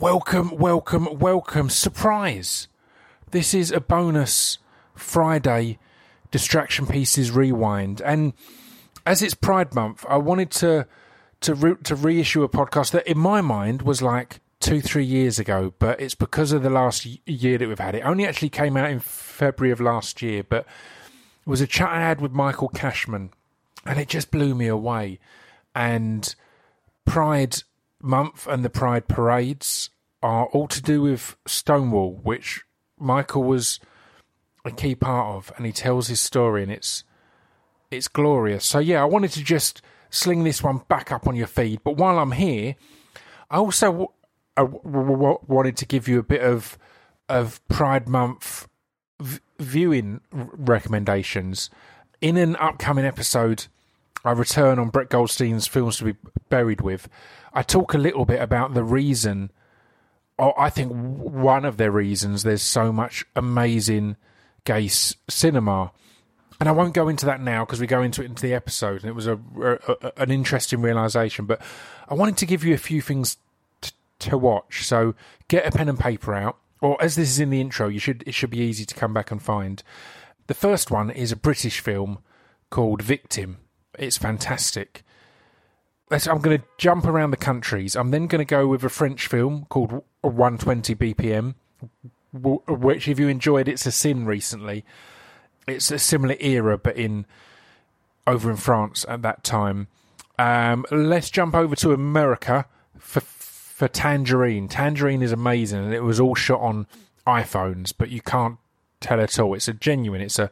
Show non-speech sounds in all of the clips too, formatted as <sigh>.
Welcome, welcome, welcome. Surprise! This is a bonus Friday Distraction Pieces Rewind. And as it's Pride Month, I wanted to to re- to reissue a podcast that, in my mind, was like two, three years ago. But it's because of the last year that we've had. It only actually came out in February of last year, but it was a chat I had with Michael Cashman, and it just blew me away. And Pride Month and the Pride parades are all to do with Stonewall, which Michael was a key part of, and he tells his story, and it's it's glorious. So yeah, I wanted to just sling this one back up on your feed. But while I'm here, I also w- I w- w- wanted to give you a bit of of Pride Month v- viewing r- recommendations. In an upcoming episode, I return on Brett Goldstein's films to be buried with. I talk a little bit about the reason, or I think one of the reasons, there's so much amazing gay s- cinema. And I won't go into that now because we go into it into the episode, and it was a, a- a- an interesting realization. But I wanted to give you a few things t- to watch. So get a pen and paper out, or as this is in the intro, you should it should be easy to come back and find. The first one is a British film called Victim. It's fantastic. I'm going to jump around the countries. I'm then going to go with a French film called 120 BPM, which, if you enjoyed It's a Sin recently, it's a similar era, but in over in France at that time. Um, let's jump over to America for for Tangerine. Tangerine is amazing, and it was all shot on iPhones, but you can't tell at all. It's a genuine. It's a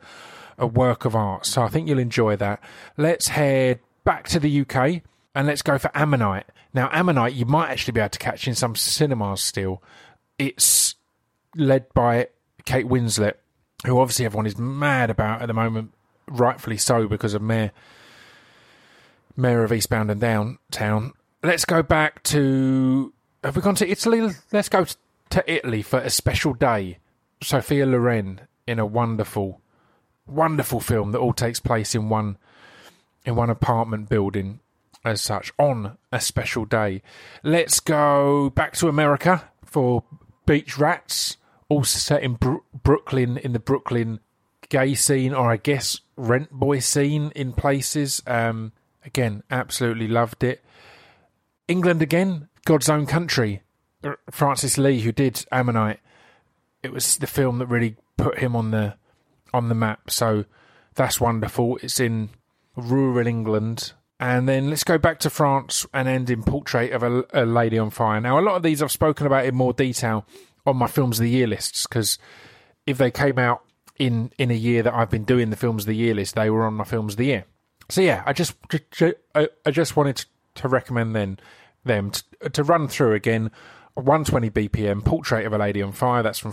a work of art. So I think you'll enjoy that. Let's head back to the UK and let's go for Ammonite. Now, Ammonite, you might actually be able to catch in some cinemas still. It's led by Kate Winslet, who obviously everyone is mad about at the moment, rightfully so, because of Mare, Mare of Eastbound and Downtown. Let's go back to. Have we gone to Italy? Let's go to Italy for a special day. Sophia Loren in a wonderful wonderful film that all takes place in one in one apartment building as such on a special day. Let's go back to America for Beach Rats, also set in Bro- Brooklyn in the Brooklyn gay scene or I guess rent boy scene in places. Um, again, absolutely loved it. England again, God's own country. Francis Lee, who did Ammonite, it was the film that really put him on the on the map. So that's wonderful. It's in rural England. And then let's go back to France and end in Portrait of a, a Lady on Fire. Now, a lot of these I've spoken about in more detail on my Films of the Year lists because if they came out in, in a year that I've been doing the Films of the Year list, they were on my Films of the Year. So yeah, I just I, just wanted to recommend then them to, to run through again 120 BPM Portrait of a Lady on Fire. That's from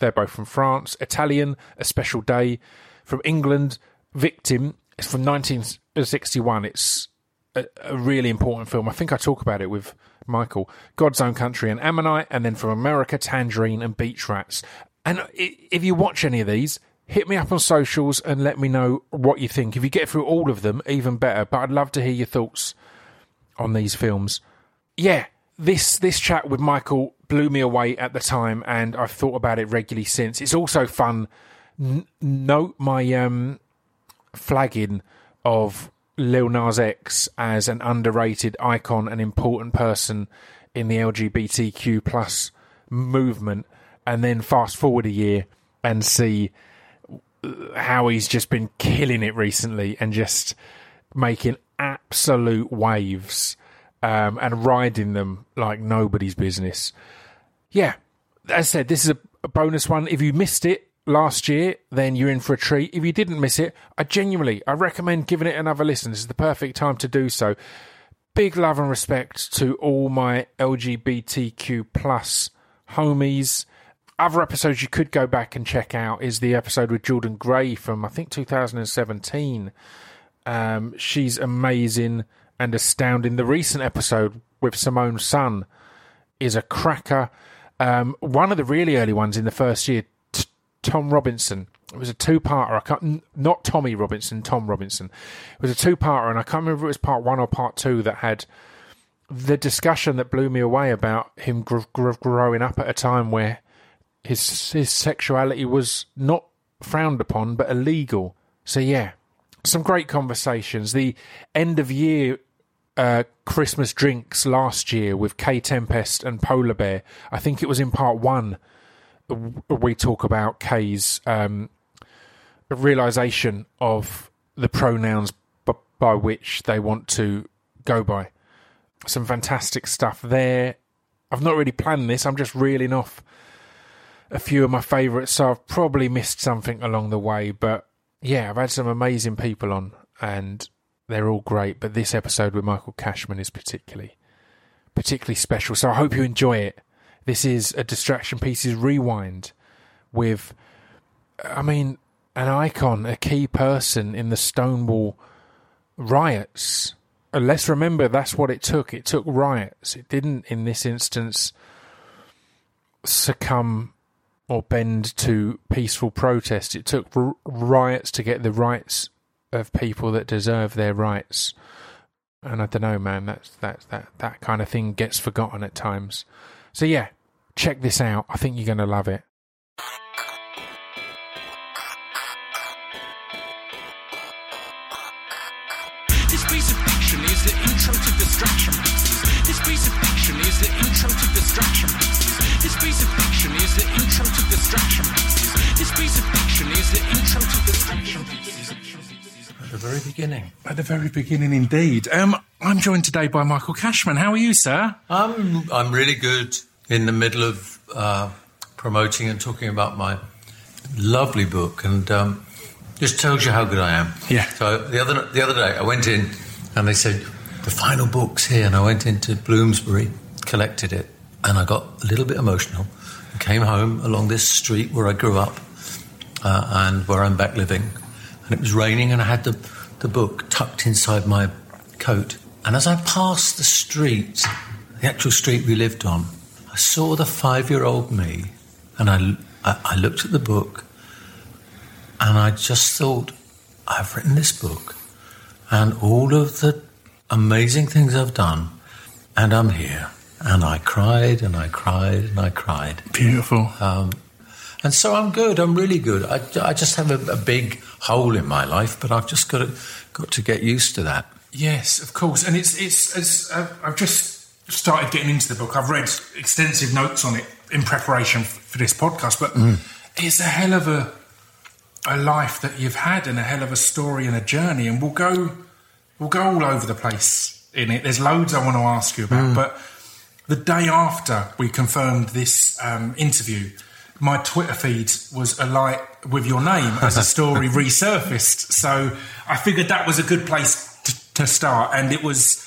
they're both from France. Italian, A Special Day. From England, Victim. It's from 1961. It's a, a, really important film. I think I talk about it with Michael. God's Own Country and Ammonite. And then from America, Tangerine and Beach Rats. And if you watch any of these, hit me up on socials and let me know what you think. If you get through all of them, even better. But I'd love to hear your thoughts on these films. Yeah, this this chat with Michael blew me away at the time, and I've thought about it regularly since. It's also fun. N- note my um, flagging of Lil Nas X as an underrated icon, an important person in the LGBTQ plus movement, and then fast forward a year and see how he's just been killing it recently and just making absolute waves um, and riding them like nobody's business. Yeah, as I said, this is a, a bonus one. If you missed it last year, then you're in for a treat. If you didn't miss it, I genuinely I recommend giving it another listen. This is the perfect time to do so. Big love and respect to all my LGBTQ plus homies. Other episodes you could go back and check out is the episode with Jordan Gray from I think 2017. Um, she's amazing and astounding. The recent episode with Simone Sun is a cracker. Um, one of the really early ones in the first year, T- Tom Robinson. It was a two-parter. I can't, not Tommy Robinson, Tom Robinson. It was a two-parter, and I can't remember if it was part one or part two that had the discussion that blew me away about him gr- gr- growing up at a time where his his sexuality was not frowned upon but illegal. So yeah, some great conversations. The end of year uh, Christmas drinks last year with Kae Tempest and Polar Bear. I think it was in part one. We talk about Kae's um, realization of the pronouns b- by which they want to go by. Some fantastic stuff there. I've not really planned this. I'm just reeling off a few of my favourites, so I've probably missed something along the way. But yeah, I've had some amazing people on, and they're all great. But this episode with Michael Cashman is particularly, particularly special. So I hope you enjoy it. This is a Distraction Pieces rewind with, I mean, an icon, a key person in the Stonewall riots. And let's remember that's what it took. It took riots. It didn't, in this instance, succumb or bend to peaceful protest. It took r- riots to get the rights of people that deserve their rights. And I don't know, man. That's that that that kind of thing gets forgotten at times. So yeah, check this out. I think you're going to love it. Beginning. At the very beginning, indeed. Um, I'm joined today by Michael Cashman. How are you, sir? I'm I'm really good in the middle of uh, promoting and talking about my lovely book, and um, just tells you how good I am. Yeah. So the other the other day I went in, and they said the final book's here, and I went into Bloomsbury, collected it, and I got a little bit emotional. and Came home along this street where I grew up, uh, and where I'm back living, and it was raining, and I had the the book tucked inside my coat. And as I passed the street, the actual street we lived on, I saw the five-year-old me, and I, I, I looked at the book, and I just thought, I've written this book, and all of the amazing things I've done, and I'm here. And I cried, and I cried, and I cried. Beautiful. Um, and so I'm good. I'm really good. I, I just have a, a big hole in my life, but I've just got to got to get used to that. Yes, of course. And it's it's, it's uh, I've just started getting into the book. I've read extensive notes on it in preparation for this podcast, but it's a hell of a a life that you've had and a hell of a story and a journey and we'll go we'll go all over the place in it. There's loads I want to ask you about, but the day after we confirmed this um, interview, my Twitter feed was alight with your name as a story <laughs> resurfaced. So I figured that was a good place to, to start. And it was,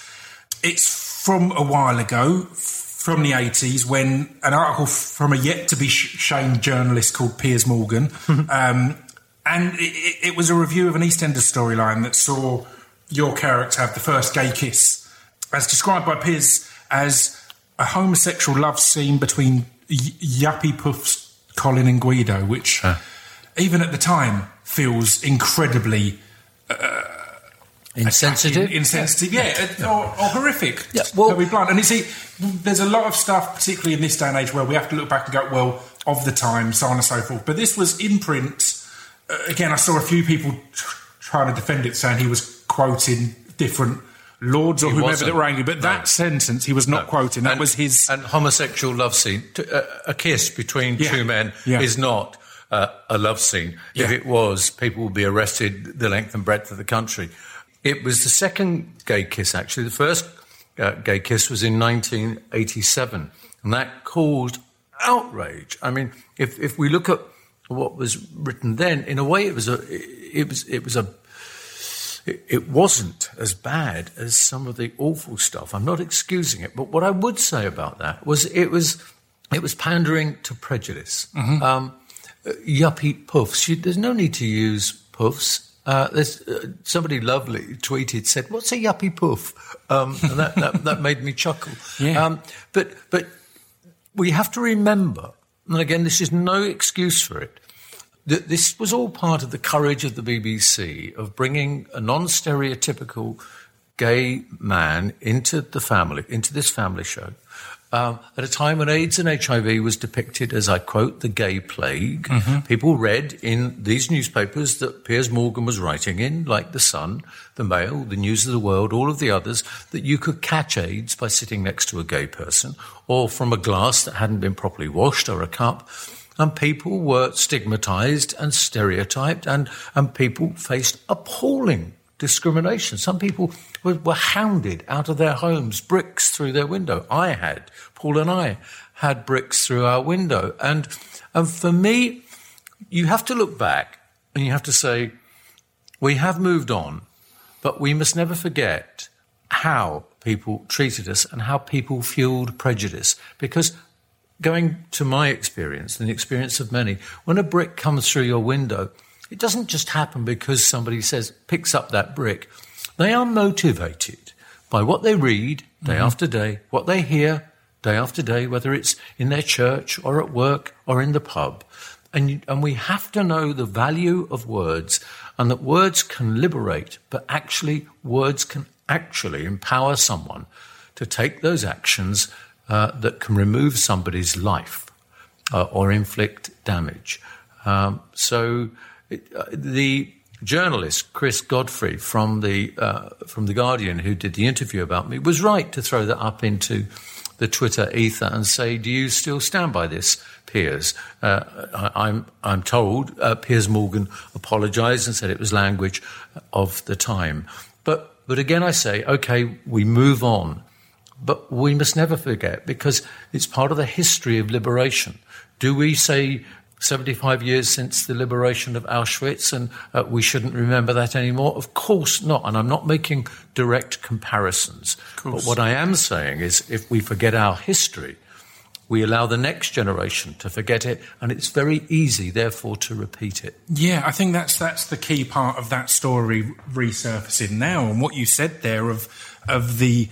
it's from a while ago, from the 80s, when an article from a yet to be shamed journalist called Piers Morgan, <laughs> um, and it, it, was a review of an EastEnders storyline that saw your character have the first gay kiss, as described by Piers as a homosexual love scene between y- Yuppie Puffs, Colin and Guido, which even at the time feels incredibly Insensitive. insensitive, yeah, uh, Or, or horrific. Yeah, well- to be blunt. And you see, there's a lot of stuff, particularly in this day and age, where we have to look back and go, well, of the time, so on and so forth. But this was in print. Uh, again, I saw a few people tr- trying to defend it, saying he was quoting different lords or He whomever wasn't. that were angry. But that No. sentence he was not quoting. That And- was his. and homosexual love scene. Uh, a kiss between Yeah. two men Yeah. is not uh, a love scene. If it was, people would be arrested the length and breadth of the country. It was the second gay kiss, actually. The first uh, gay kiss was in 1987, and that caused outrage. I mean, if if we look at what was written then, in a way, it was a it was it was a it, it wasn't as bad as some of the awful stuff. I'm not excusing it, but what I would say about that was it was it was pandering to prejudice. Um, uh, yuppie puffs. You, there's no need to use puffs. Uh, there's uh, somebody lovely tweeted said, "What's a yuppie puff?" Um, and that, that that made me chuckle. <laughs> Yeah. Um, but but we have to remember, and again, this is no excuse for it, that this was all part of the courage of the BBC of bringing a non stereotypical gay man into the family, into this family show. Um, at a time when AIDS and HIV was depicted as, I quote, the gay plague, people read in these newspapers that Piers Morgan was writing in, like The Sun, The Mail, The News of the World, all of the others, that you could catch AIDS by sitting next to a gay person or from a glass that hadn't been properly washed or a cup. And people were stigmatized and stereotyped, and, and people faced appalling discrimination. Some people were, were hounded out of their homes, bricks through their window. I had, Paul and I had bricks through our window. And, and for me, you have to look back and you have to say, we have moved on, but we must never forget how people treated us and how people fueled prejudice. Because going to my experience and the experience of many, when a brick comes through your window, it doesn't just happen because somebody says, picks up that brick. They are motivated by what they read day mm-hmm. after day, what they hear day after day, whether it's in their church or at work or in the pub. And, and we have to know the value of words and that words can liberate, but actually, words can actually empower someone to take those actions uh, that can remove somebody's life uh, or inflict damage. Um, so it, uh, the journalist Chris Godfrey from the uh, from the Guardian, who did the interview about me, was right to throw that up into the Twitter ether and say, "Do you still stand by this, Piers?" Uh, I, I'm I'm told uh, Piers Morgan apologised and said it was language of the time, but but again I say, okay, we move on. But we must never forget because it's part of the history of liberation. Do we say 75 years since the liberation of Auschwitz and uh, we shouldn't remember that anymore? Of course not. And I'm not making direct comparisons. But what I am saying is if we forget our history, we allow the next generation to forget it, and it's very easy, therefore, to repeat it. Yeah, I think that's that's the key part of that story resurfacing now, and what you said there of of the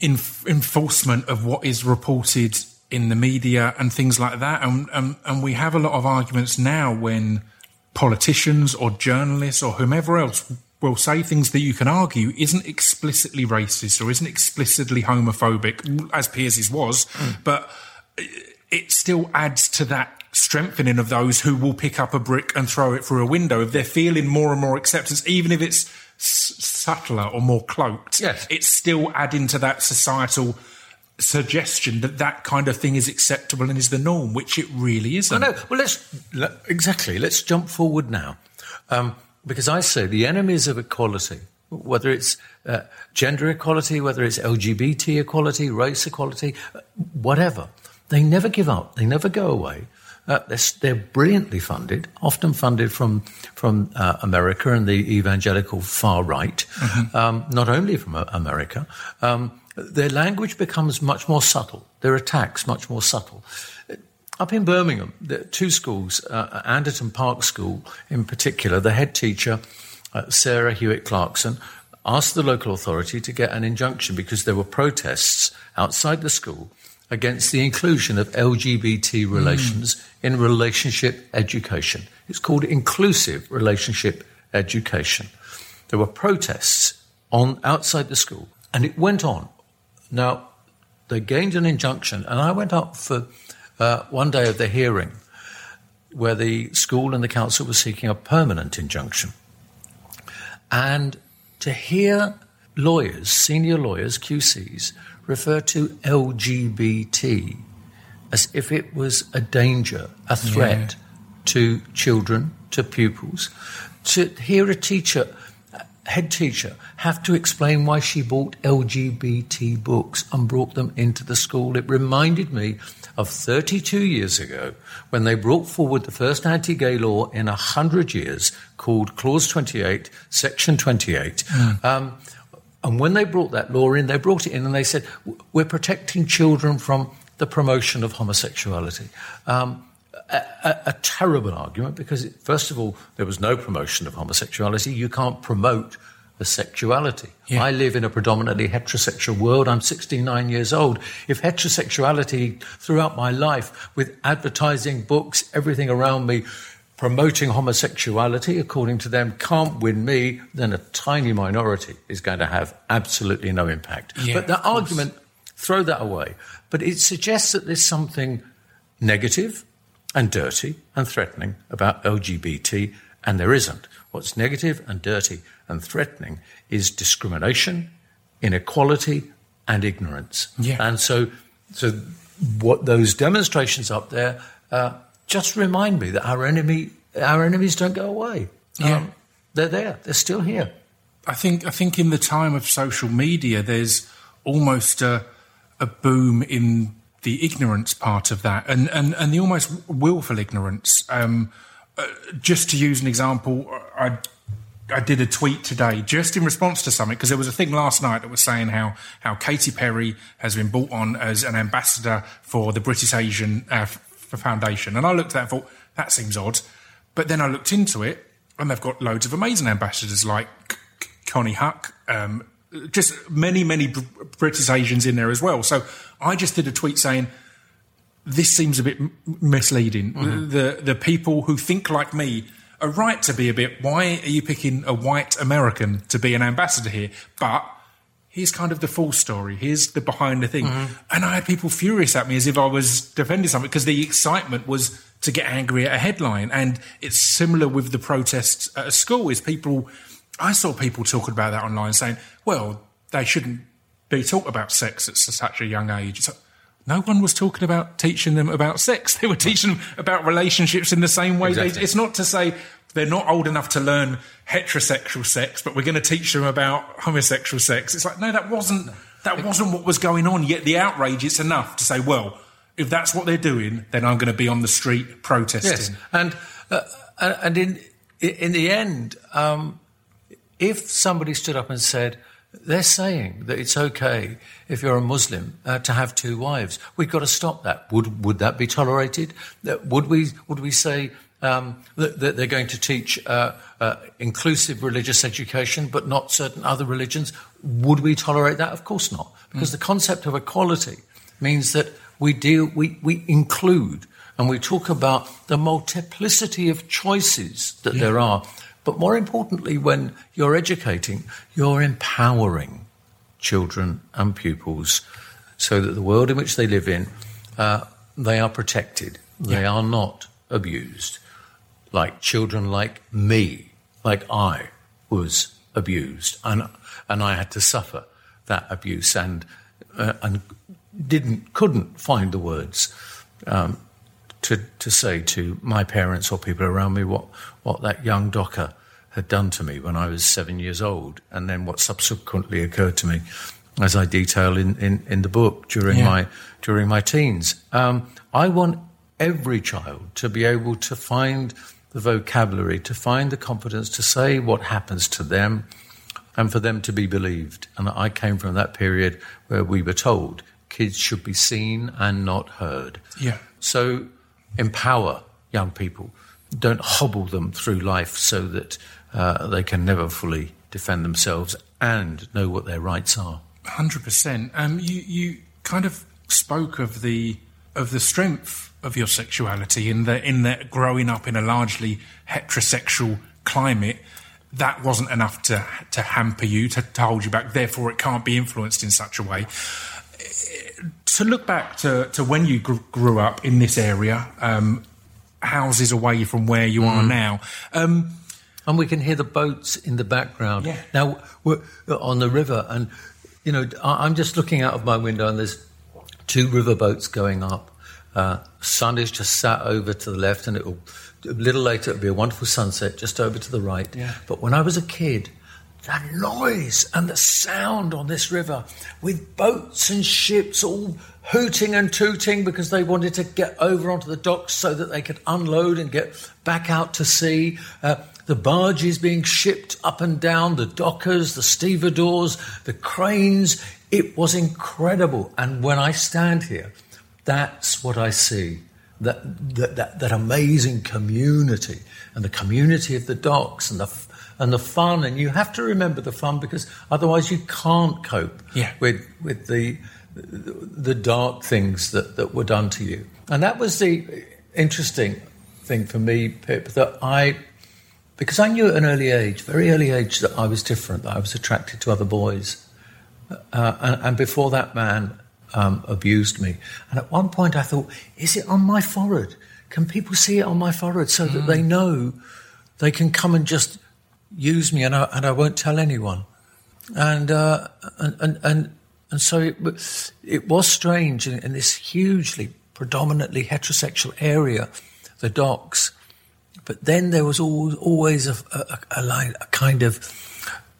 enf- enforcement of what is reported in the media and things like that, and, and and we have a lot of arguments now when politicians or journalists or whomever else will say things that you can argue isn't explicitly racist or isn't explicitly homophobic, as Piers's was, but it still adds to that strengthening of those who will pick up a brick and throw it through a window. If they're feeling more and more acceptance, even if it's s- subtler or more cloaked. Yes. It's still adding to that societal suggestion that that kind of thing is acceptable and is the norm, which it really isn't. I know. Well, let's let, exactly. Let's jump forward now, um, because I say the enemies of equality, whether it's uh, gender equality, whether it's LGBT equality, race equality, uh, whatever, they never give up. They never go away. Uh, they're, they're brilliantly funded, often funded from from uh, America and the evangelical far right, um, not only from uh, America. Um, their language becomes much more subtle. Their attacks much more subtle. Up in Birmingham, there are two schools, uh, Anderton Park School in particular, the head teacher, uh, Sarah Hewitt Clarkson, asked the local authority to get an injunction because there were protests outside the school against the inclusion of LGBT relations in relationship education. It's called inclusive relationship education. There were protests on outside the school, and it went on. Now, they gained an injunction, and I went up for uh, one day of the hearing where the school and the council were seeking a permanent injunction. And to hear lawyers, senior lawyers, QCs, refer to LGBT as if it was a danger, a threat to children, to pupils, to hear a teacher, head teacher, have to explain why she bought LGBT books and brought them into the school. It reminded me of 32 years ago when they brought forward the first anti gay law in 100 years called Clause 28, Section 28. Um, and when they brought that law in, they brought it in and they said, We're protecting children from the promotion of homosexuality. Um, a, a, a terrible argument because, it, first of all, there was no promotion of homosexuality. You can't promote a sexuality. Yeah. I live in a predominantly heterosexual world. I'm 69 years old. If heterosexuality throughout my life, with advertising, books, everything around me, promoting homosexuality, according to them, can't win me, then a tiny minority is going to have absolutely no impact. Yeah, but course. argument, throw that away. But it suggests that there's something negative and dirty and threatening about LGBT, and there isn't. What's negative and dirty and threatening is discrimination, inequality, and ignorance. Yeah. And so, so what those demonstrations up there uh, just remind me that our enemy, our enemies don't go away. Um, Yeah. they're there. They're still here. I think I think in the time of social media, there's almost a, a boom in the ignorance part of that, and and, and the almost willful ignorance. Um, uh, just to use an example, I I did a tweet today just in response to something because there was a thing last night that was saying how how Katy Perry has been brought on as an ambassador for the British Asian uh, F- Foundation, and I looked at that and thought that seems odd, but then I looked into it, and they've got loads of amazing ambassadors like Konnie Huq, um, just many many Br- British Asians in there as well. So I just did a tweet saying this seems a bit m- misleading. The the people who think like me are right to be a bit. Why are you picking a white American to be an ambassador here? But here's kind of the full story. Here's the behind the thing. Mm-hmm. And I had people furious at me as if I was defending something because the excitement was to get angry at a headline. And it's similar with the protests at a school. Is people? I saw people talking about that online saying, "Well, they shouldn't be taught about sex at such a young age." It's like, no one was talking about teaching them about sex. <laughs> They were teaching them about relationships in the same way. They, it's not to say they're not old enough to learn heterosexual sex, but we're going to teach them about homosexual sex. It's like, no, that wasn't that wasn't what was going on. Yet the outrage, it's enough to say, well, if that's what they're doing, then I'm going to be on the street protesting. Yes, and uh, and in in the end, um, if somebody stood up and said they're saying that it's okay if you're a Muslim uh, to have two wives, we've got to stop that. Would would that be tolerated? That- Would we would we say? Um, they're going to teach uh, uh, inclusive religious education, but not certain other religions. Would we tolerate that? Of course not, because the concept of equality means that we deal, we, we include, and we talk about the multiplicity of choices that there are. But more importantly, when you're educating, you're empowering children and pupils so that the world in which they live in, uh, they are protected. They are not abused. Like children like me, like I was abused, and and I had to suffer that abuse, and uh, and didn't couldn't find the words um, to to say to my parents or people around me what what that young docker had done to me when I was seven years old, and then what subsequently occurred to me, as I detail in, in, in the book during Yeah. my during my teens. Um, I want every child to be able to find the vocabulary, to find the confidence to say what happens to them, and for them to be believed. And I came from that period where we were told kids should be seen and not heard. Yeah. So empower young people. Don't hobble them through life so that uh, they can never fully defend themselves and know what their rights are. Hundred percent. Um, you you kind of spoke of the of the strength of your sexuality in the in that growing up in a largely heterosexual climate. That wasn't enough to to hamper you to, to hold you back. Therefore, it can't be influenced in such a way. To look back to, to when you gr- grew up in this area, um, houses away from where you are now. Um, And we can hear the boats in the background. Yeah. Now, we're on the river, and, you know, I'm just looking out of my window, and there's two river boats going up. Uh, sun is just sat over to the left, and it'll, a little later, it'll be a wonderful sunset just over to the right. Yeah. But when I was a kid, that noise and the sound on this river with boats and ships all hooting and tooting because they wanted to get over onto the docks so that they could unload and get back out to sea. Uh, the barges being shipped up and down, the dockers, the stevedores, the cranes. It was incredible. And when I stand here, that's what I see. That, that, that, that amazing community and the community of the docks and the, and the fun. And you have to remember the fun because otherwise you can't cope Yeah. with, with the, the dark things that, that were done to you. And that was the interesting thing for me, Pip, that I, because I knew at an early age, very early age, that I was different, that I was attracted to other boys. Uh, and, and before that man um, abused me. And at one point I thought, is it on my forehead? Can people see it on my forehead so that they know they can come and just use me and I, and I won't tell anyone? And, uh, and, and, and, and so it, it was strange in, in this hugely, predominantly heterosexual area, the docks. But then there was al- always a, a, a, line, a kind of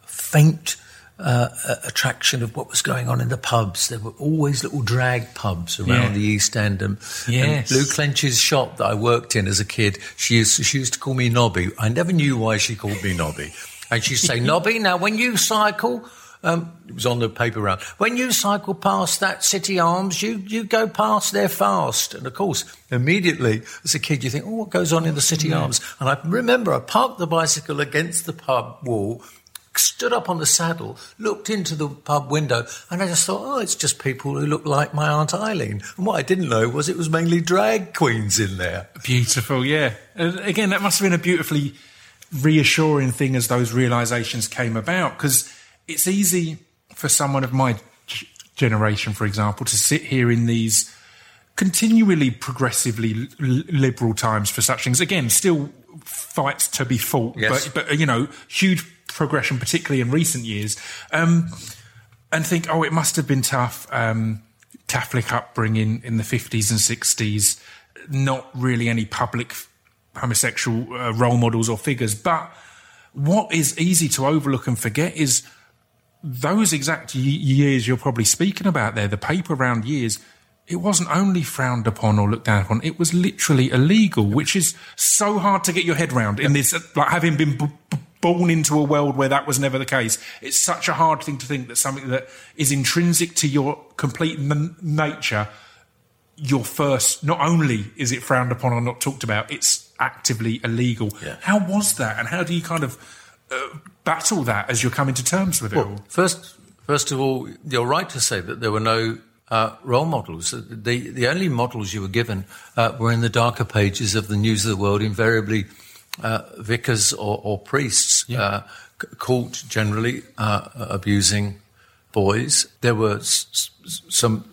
faint uh, attraction of what was going on in the pubs. There were always little drag pubs around Yeah. the East End. And, Yes. and Lou Clench's shop that I worked in as a kid, she used, to, she used to call me Nobby. I never knew why she called me Nobby. And she'd say, <laughs> Nobby, now when you cycle, um, it was on the paper round, when you cycle past that City Arms, you, you go past there fast. And of course, immediately as a kid, you think, oh, what goes on in the City Arms? And I remember I parked the bicycle against the pub wall, stood up on the saddle, looked into the pub window, and I just thought, oh, it's just people who look like my Aunt Eileen. And what I didn't know was it was mainly drag queens in there. Beautiful, yeah. And again, that must have been a beautifully reassuring thing as those realizations came about because it's easy for someone of my generation, for example, to sit here in these continually progressively liberal times for such things. Again, still fights to be fought, Yes. but, but you know, huge progression, particularly in recent years. Um, and think, oh, it must have been tough. Um, Catholic upbringing in the 50s and 60s, not really any public homosexual uh, role models or figures. But what is easy to overlook and forget is those exact y- years you're probably speaking about there, the paper round years, it wasn't only frowned upon or looked down upon, it was literally illegal, which is so hard to get your head round in this, like having been b- b- born into a world where that was never the case. It's such a hard thing to think that something that is intrinsic to your complete n- nature, your first, not only is it frowned upon or not talked about, it's actively illegal. Yeah. How was that? And how do you kind of uh, battle that as you're coming to terms with it all? First, first of all, you're right to say that there were no uh, role models. The, the only models you were given uh, were in the darker pages of the News of the World, invariably uh, vicars or, or priests uh, c- caught generally uh, abusing boys. There were s- s- some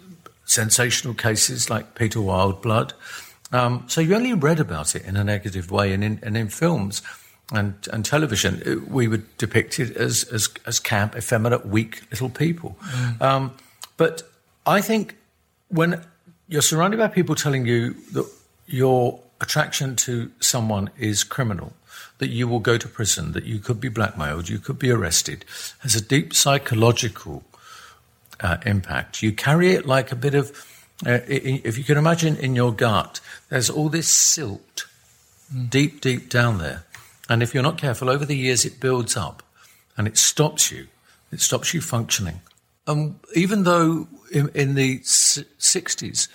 sensational cases like Peter Wildeblood. Um, so you only read about it in a negative way, and in, and in films and, and television, it- we were depicted as, as, as camp, effeminate, weak little people. Um, but I think when you're surrounded by people telling you that your attraction to someone is criminal, that you will go to prison, that you could be blackmailed, you could be arrested, has a deep psychological uh, impact. You carry it like a bit of, uh, if you can imagine in your gut, there's all this silt deep, deep down there. And if you're not careful, over the years it builds up and it stops you. It stops you functioning. And even though in, in the 60s,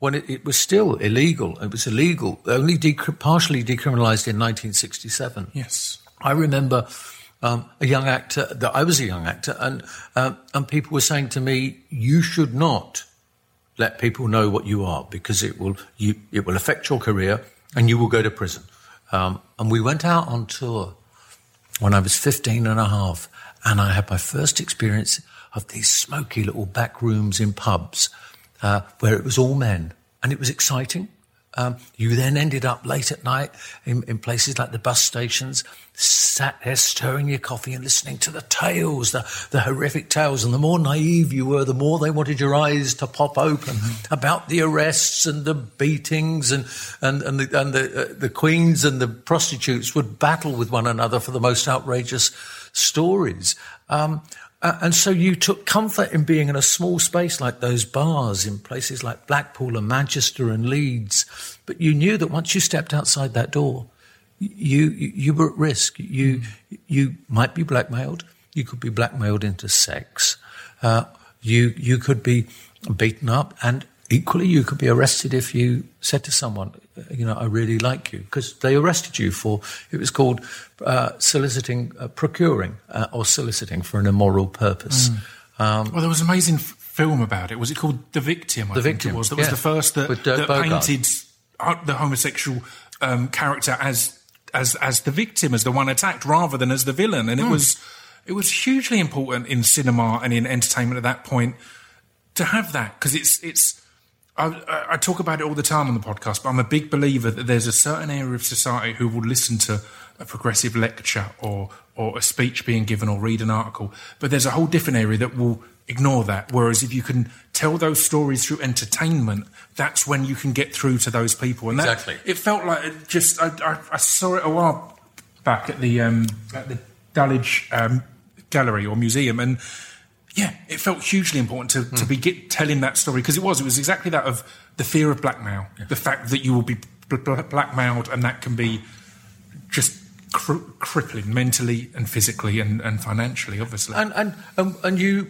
when it, it was still illegal, it was illegal, only decri- partially decriminalized in 1967. Yes. I remember um, a young actor that I was a young actor, and um, and people were saying to me, "You should not let people know what you are because it will you it will affect your career and you will go to prison." Um, and we went out on tour when I was 15 and a half, and I had my first experience of these smoky little back rooms in pubs uh, where it was all men, and it was exciting. Um, you then ended up late at night in, in places like the bus stations, sat there stirring your coffee and listening to the tales, the, the horrific tales. And the more naive you were, the more they wanted your eyes to pop open about the arrests and the beatings, and and and the and the, uh, the queens and the prostitutes would battle with one another for the most outrageous stories. Um, uh, and so you took comfort in being in a small space like those bars in places like Blackpool and Manchester and Leeds. But you knew that once you stepped outside that door, you, you, you were at risk. You, you might be blackmailed. You could be blackmailed into sex. Uh, you, you could be beaten up and equally you could be arrested if you said to someone, you know, I really like you, because they arrested you for, it was called uh, soliciting, uh, procuring uh, or soliciting for an immoral purpose. Um, Well, there was an amazing f- film about it. Was it called The Victim? I The think Victim, it was. That was the first that, that painted uh, the homosexual um, character as as as the victim, as the one attacked, rather than as the villain. And it was it was hugely important in cinema and in entertainment at that point to have that because it's it's. I, I- talk about it all the time on the podcast, but I'm a big believer that there's a certain area of society who will listen to a progressive lecture or or a speech being given or read an article, but there's a whole different area that will ignore that. Whereas if you can tell those stories through entertainment, that's when you can get through to those people. And that- Exactly. it felt like it just I, I, I saw it a while back at the um, at the Dulwich um, Gallery or Museum, and yeah, it felt hugely important to, to be get, telling that story because it was it was exactly that of the fear of blackmail, the fact that you will be bl- bl- blackmailed, and that can be just cr- crippling mentally and physically and, and financially, obviously. And and and, and you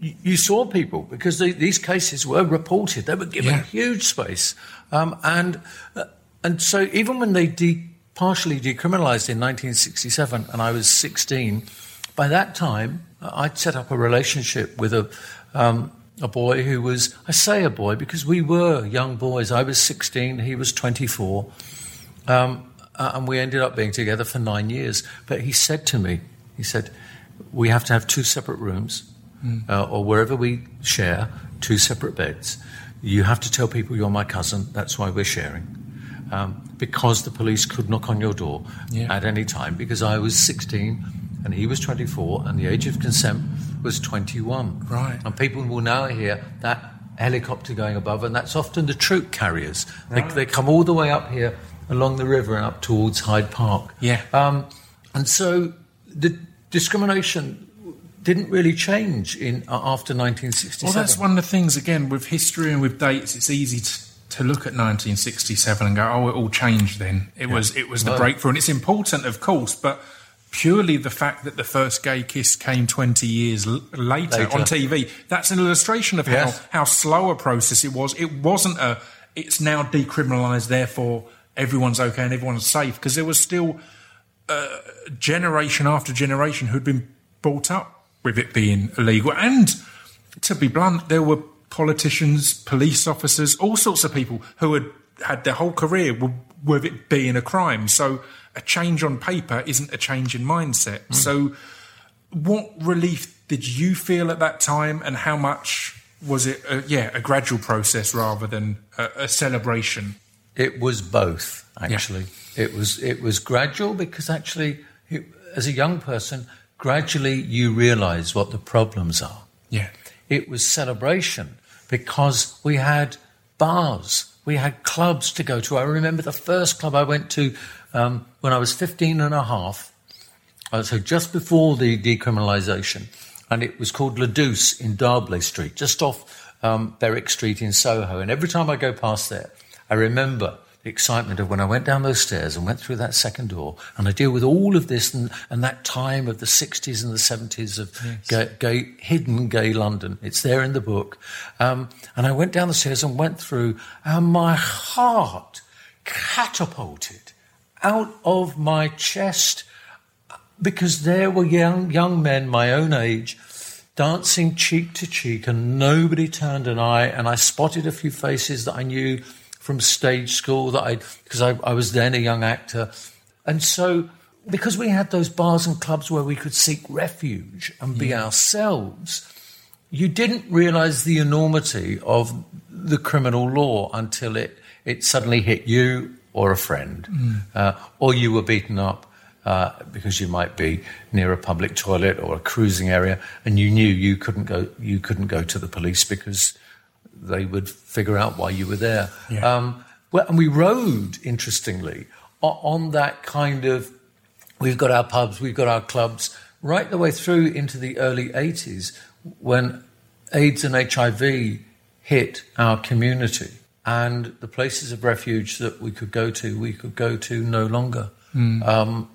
you saw people because the, these cases were reported. They were given Yeah. huge space, um, and uh, and so even when they de- partially decriminalised in 1967, and I was 16, by that time I'd set up a relationship with a. Um, a boy who was, I say a boy because we were young boys. I was 16, he was 24. Um, and we ended up being together for nine years. But he said to me, he said, we have to have two separate rooms, uh, or wherever we share, two separate beds. You have to tell people you're my cousin. That's why we're sharing. Um, because the police could knock on your door Yeah. at any time, because I was 16 and he was 24, and the age of consent was 21. Right. And people will now hear that helicopter going above, and that's often the troop carriers. They, they come all the way up here along the river and up towards Hyde Park. Yeah. Um, and so the discrimination didn't really change in uh, after 1967. Well, that's one of the things, again, with history and with dates, it's easy to, to look at 1967 and go, oh, it all changed then. It was it was the breakthrough. And it's important, of course, but purely the fact that the first gay kiss came 20 years l- later, Later. on TV, that's an illustration of Yes. how, how slow a process it was. It wasn't a, it's now decriminalised, therefore everyone's okay and everyone's safe, because there was still uh, generation after generation who'd been brought up with it being illegal. And to be blunt, there were politicians, police officers, all sorts of people who had had their whole career with, with it being a crime. So a change on paper isn't a change in mindset. Hmm. So what relief did you feel at that time and how much was it, a, yeah, a gradual process rather than a, a celebration? It was both, actually. It was it was gradual because actually, it, as a young person, gradually you realise what the problems are. Yeah. It was celebration because we had bars, we had clubs to go to. I remember the first club I went to um, when I was 15 and a half, uh, so just before the decriminalisation, and it was called Le Duce in D'Arblay Street, just off um, Berwick Street in Soho. And every time I go past there, I remember the excitement of when I went down those stairs and went through that second door, and I deal with all of this and, and that time of the 60s and the 70s of gay, gay, hidden gay London. It's there in the book. Um, and I went down the stairs and went through, and my heart catapulted out of my chest because there were young young men my own age dancing cheek to cheek and nobody turned an eye and I spotted a few faces that I knew from stage school that I because I, I was then a young actor. And so because we had those bars and clubs where we could seek refuge and be ourselves you didn't realize the enormity of the criminal law until it, it suddenly hit you or a friend, uh, or you were beaten up uh, because you might be near a public toilet or a cruising area, and you knew you couldn't go you couldn't go to the police because they would figure out why you were there. Yeah. Um, well, and we rode, interestingly, on that kind of we've got our pubs, we've got our clubs, right the way through into the early 80s when AIDS and HIV hit our community. And the places of refuge that we could go to, we could go to no longer. Um,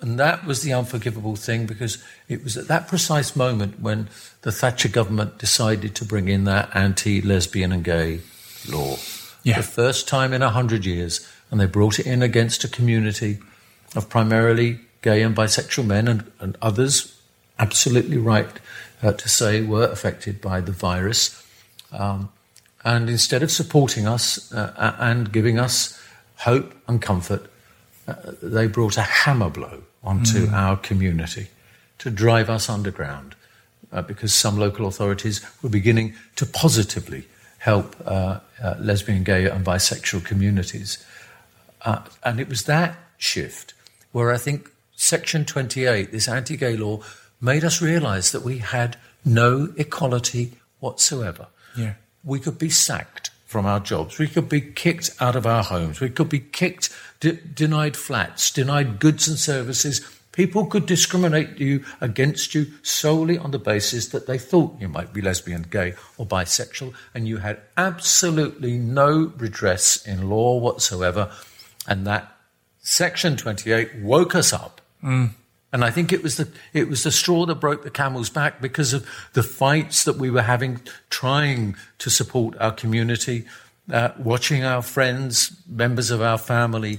and that was the unforgivable thing because it was at that precise moment when the Thatcher government decided to bring in that anti lesbian and gay law. Yeah. The first time in a hundred years. And they brought it in against a community of primarily gay and bisexual men and, and others, absolutely right uh, to say, were affected by the virus. Um, and instead of supporting us uh, and giving us hope and comfort, uh, they brought a hammer blow onto our community to drive us underground uh, because some local authorities were beginning to positively help uh, uh, lesbian, gay, and bisexual communities. Uh, and it was that shift where I think Section 28, this anti gay law, made us realize that we had no equality whatsoever. Yeah. We could be sacked from our jobs. We could be kicked out of our homes. We could be kicked, de- denied flats, denied goods and services. People could discriminate you against you solely on the basis that they thought you might be lesbian, gay, or bisexual, and you had absolutely no redress in law whatsoever. And that Section 28 woke us up. And I think it was the it was the straw that broke the camel's back because of the fights that we were having, trying to support our community, uh, watching our friends, members of our family,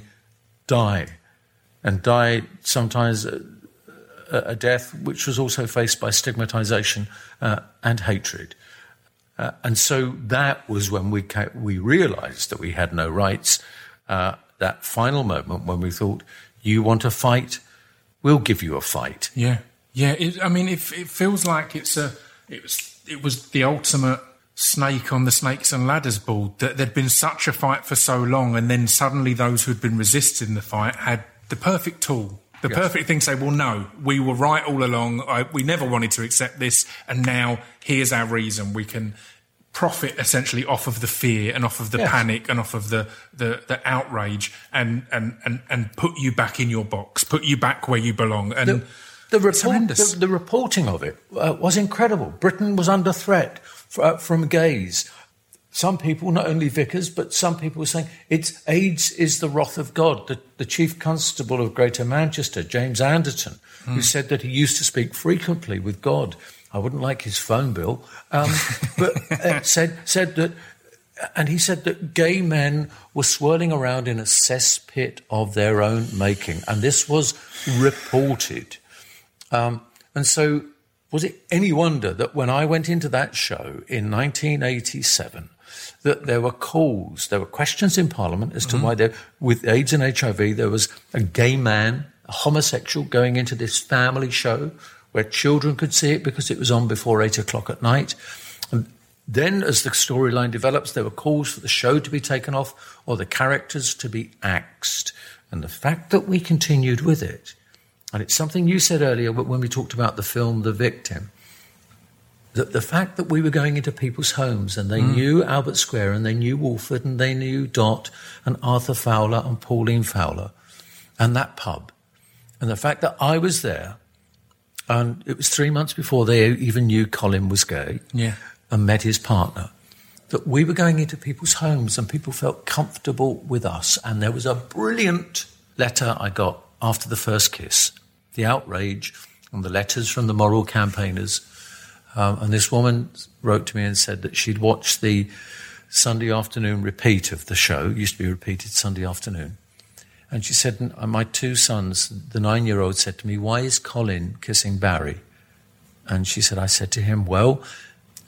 die, and die sometimes a, a death which was also faced by stigmatization uh, and hatred. Uh, and so that was when we ca- we realized that we had no rights. Uh, that final moment when we thought, "You want a fight? We'll give you a fight." Yeah, yeah. It, I mean, it, it feels like it's a. It was. It was the ultimate snake on the snakes and ladders board. That there'd been such a fight for so long, and then suddenly those who'd been resisting the fight had the perfect tool. The Yes. perfect thing to say, well, no, we were right all along. I, we never wanted to accept this, and now here's our reason. We can profit essentially off of the fear and off of the Yes. panic and off of the, the, the outrage and, and, and, and put you back in your box, put you back where you belong. And the, the, report, the, the reporting of it uh, was incredible. Britain was under threat from gays. Some people, not only vicars, but some people were saying it's AIDS is the wrath of God. The, the chief constable of Greater Manchester, James Anderton, who said that he used to speak frequently with God. I wouldn't like his phone bill, um, but <laughs> uh, said said that, and he said that gay men were swirling around in a cesspit of their own making, and this was reported. Um, and so, was it any wonder that when I went into that show in 1987, that there were calls, there were questions in Parliament as to mm-hmm. why there, with AIDS and HIV, there was a gay man, a homosexual, going into this family show where children could see it because it was on before eight o'clock at night. And then, as the storyline develops, there were calls for the show to be taken off or the characters to be axed. And the fact that we continued with it, and it's something you said earlier when we talked about the film The Victim, that the fact that we were going into people's homes and they mm. knew Albert Square and they knew Walford and they knew Dot and Arthur Fowler and Pauline Fowler and that pub, and the fact that I was there, and it was three months before they even knew Colin was gay yeah, and met his partner, that we were going into people's homes and people felt comfortable with us. And there was a brilliant letter I got after the first kiss, the outrage and the letters from the moral campaigners. Um, and this woman wrote to me and said that she'd watched the Sunday afternoon repeat of the show, it used to be repeated Sunday afternoon. And she said, My two sons, the nine year old said to me, Why is Colin kissing Barry? And she said, I said to him, Well,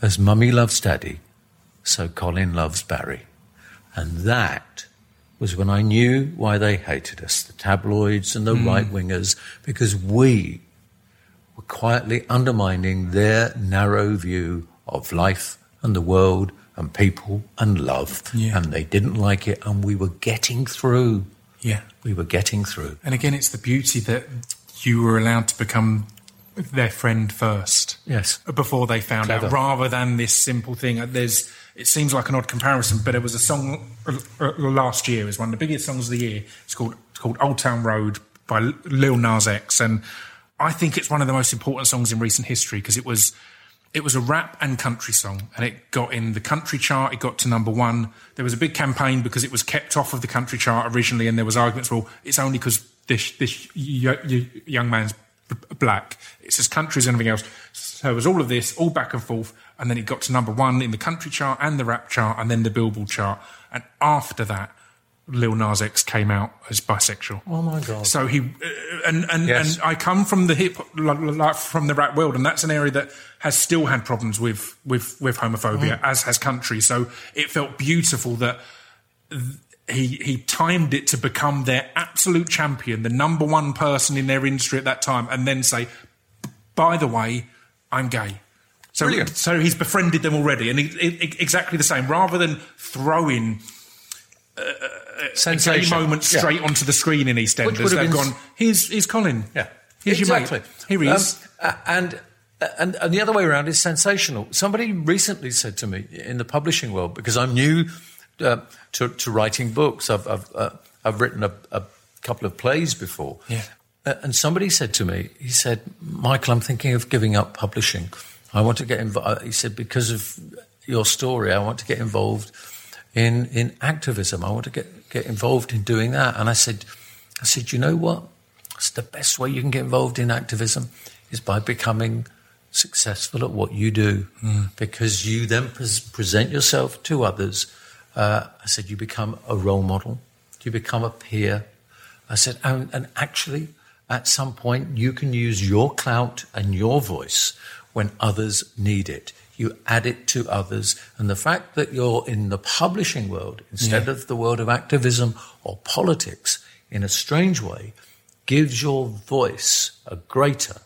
as mummy loves daddy, so Colin loves Barry. And that was when I knew why they hated us, the tabloids and the hmm. right wingers, because we were quietly undermining their narrow view of life and the world and people and love. Yeah. And they didn't like it, and we were getting through. yeah. We were getting through. And again, it's the beauty that you were allowed to become their friend first. Yes. Before they found Clever. out, rather than this simple thing. There's, it seems like an odd comparison, but it was a song uh, uh, last year. It was one of the biggest songs of the year. It's called it's called Old Town Road by Lil Nas X, and I think it's one of the most important songs in recent history because it was it was a rap and country song, and it got in the country chart. It got to number one. There was a big campaign because it was kept off of the country chart originally, and there was arguments. Well, it's only because this this young man's black. It's as country as anything else. So it was all of this, all back and forth, and then it got to number one in the country chart and the rap chart, and then the Billboard chart. And after that, Lil Nas X came out as bisexual. Oh my God. So he uh, and and, Yes. and I come from the hip li- li- like from the rap world, and that's an area that has still had problems with with with homophobia, Mm. as has country. So it felt beautiful that he he timed it to become their absolute champion, the number one person in their industry at that time, and then say, "By the way, I'm gay." So, Brilliant. so he's befriended them already, and he, he- exactly the same. Rather than throwing a Sensation. gay moment Yeah. straight onto the screen in EastEnders, they've gone, "Here's here's Colin. Yeah, here's exactly. your mate. Here he is." Um, and, and and the other way around is sensational. Somebody recently said to me in the publishing world because I'm new uh, to, to writing books. I've I've, uh, I've written a, a couple of plays before. Yeah. Uh, and somebody said to me, he said, Michael, I'm thinking of giving up publishing. I want to get involved. He said, because of your story, I want to get involved in, in activism. I want to get, get involved in doing that. And I said, I said, you know what? It's the best way you can get involved in activism is by becoming successful at what you do, because you then pres present yourself to others. Uh, I said, you become a role model, you become a peer. I said, and, and actually, at some point, you can use your clout and your voice when others need it. You add it to others. And the fact that you're in the publishing world instead of the world of activism or politics, in a strange way, gives your voice a greater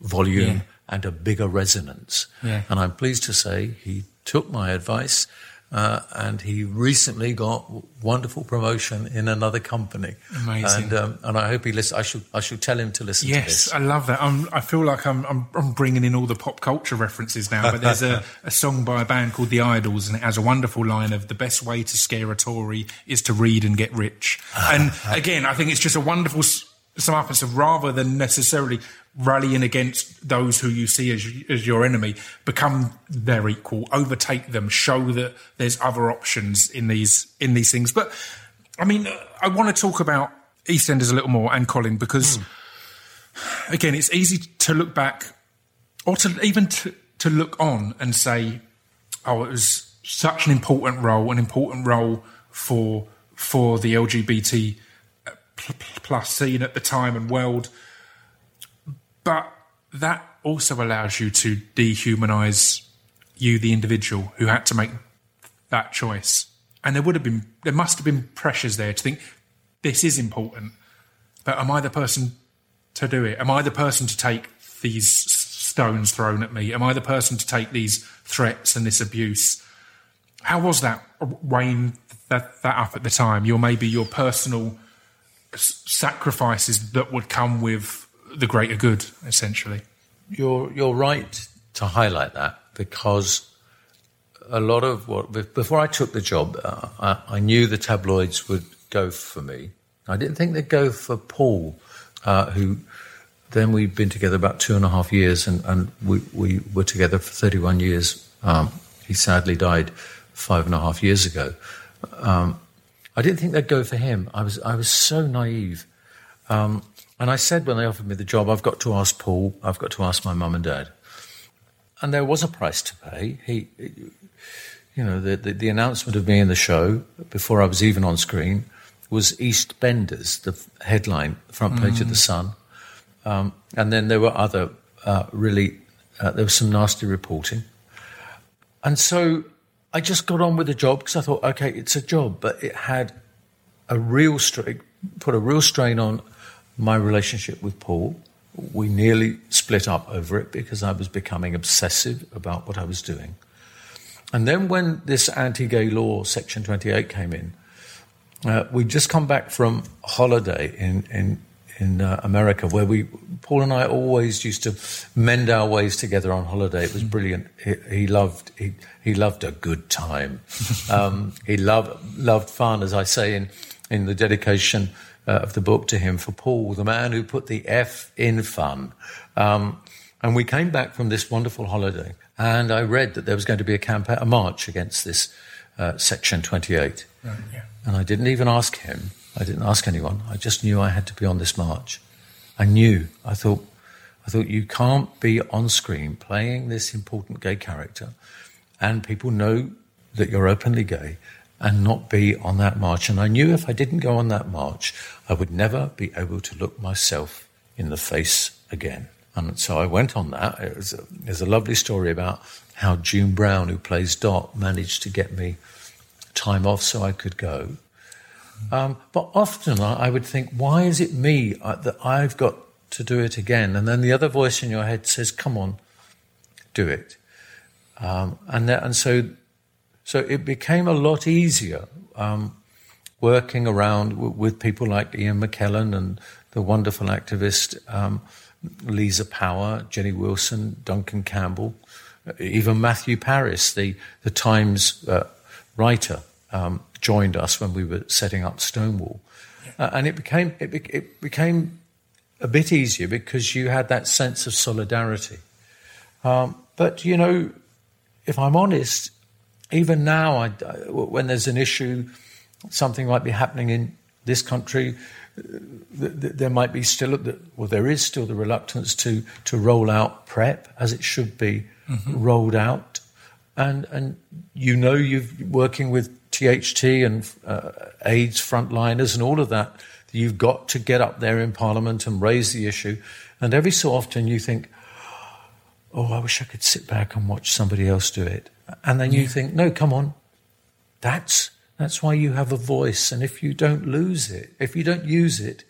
volume Yeah. and a bigger resonance. Yeah. And I'm pleased to say he took my advice uh, and he recently got wonderful promotion in another company. Amazing. And, um, and I hope he listens. I should, I should tell him to listen to Yes, this. I love that. I'm, I feel like I'm, I'm, I'm bringing in all the pop culture references now. But there's a, <laughs> a song by a band called The IDLES, and it has a wonderful line of "The best way to scare a Tory is to read and get rich." <laughs> And again, I think it's just a wonderful s- sum up. So rather than necessarily rallying against those who you see as, as your enemy, become their equal, overtake them, show that there's other options in these in these things. But I mean, I want to talk about EastEnders a little more and Colin because again, it's easy to look back or to even to, to look on and say, oh, it was such an important role, an important role for for the LGBT uh, pl- pl- plus scene at the time and world. But that also allows you to dehumanize you, the individual, who had to make that choice. And there would have been, there must have been pressures there to think this is important. But am I the person to do it? Am I the person to take these stones thrown at me? Am I the person to take these threats and this abuse? How was that weighing that, that up at the time? Your maybe your personal sacrifices that would come with the greater good, essentially. You're you're right to highlight that because a lot of what before I took the job, uh, I, I knew the tabloids would go for me. I didn't think they'd go for Paul, uh, who then we'd been together about two and a half years, and, and we, we were together for 31 years. Um, he sadly died five and a half years ago. Um, I didn't think they'd go for him. I was I was so naive. Um, and I said when they offered me the job, I've got to ask Paul, I've got to ask my mum and dad. And there was a price to pay. He, you know, the, the, the announcement of me in the show before I was even on screen was East Benders, the headline, front page of the Sun. Um, and then there were other uh, really, uh, there was some nasty reporting. And so I just got on with the job because I thought, okay, it's a job, but it had a real strain, put a real strain on my relationship with Paul. We nearly split up over it because I was becoming obsessive about what I was doing. And then when this anti-gay law, Section 28, came in, uh, we'd just come back from holiday in in in uh, America, where we Paul and I always used to mend our ways together on holiday. It was brilliant. He, he loved he, he loved a good time. <laughs> Um, he loved loved fun, as I say in in the dedication uh, of the book to him for Paul, the man who put the F in fun. Um, and we came back from this wonderful holiday, and I read that there was going to be a campaign, a march against this uh, Section 28. yeah. And I didn't even ask him. I didn't ask anyone. I just knew I had to be on this march. I knew. I thought, I thought you can't be on screen playing this important gay character, and people know that you're openly gay, and not be on that march. And I knew if I didn't go on that march, I would never be able to look myself in the face again. And so I went on that. It was a, there's a lovely story about how June Brown, who plays Dot, managed to get me time off so I could go. Um, but often I, would think, why is it me uh, that I've got to do it again? And then the other voice in your head says, come on, do it. Um, and, and so, so it became a lot easier um, working around w- with people like Ian McKellen and the wonderful activist um, Lisa Power, Jenny Wilson, Duncan Campbell, even Matthew Parris, the, the Times uh, writer, um, joined us when we were setting up Stonewall. Uh, and it became, it, be- it became a bit easier because you had that sense of solidarity. Um, but, you know, if I'm honest, even now, I, when there's an issue, something might be happening in this country, uh, th- th- there might be still, well, there is still the reluctance to, to roll out PrEP as it should be rolled out. And, and you know you're working with THT and uh, AIDS frontliners and all of that. You've got to get up there in Parliament and raise the issue. And every so often you think, oh, I wish I could sit back and watch somebody else do it. And then you think, no, come on. That's, that's why you have a voice. And if you don't lose it, if you don't use it,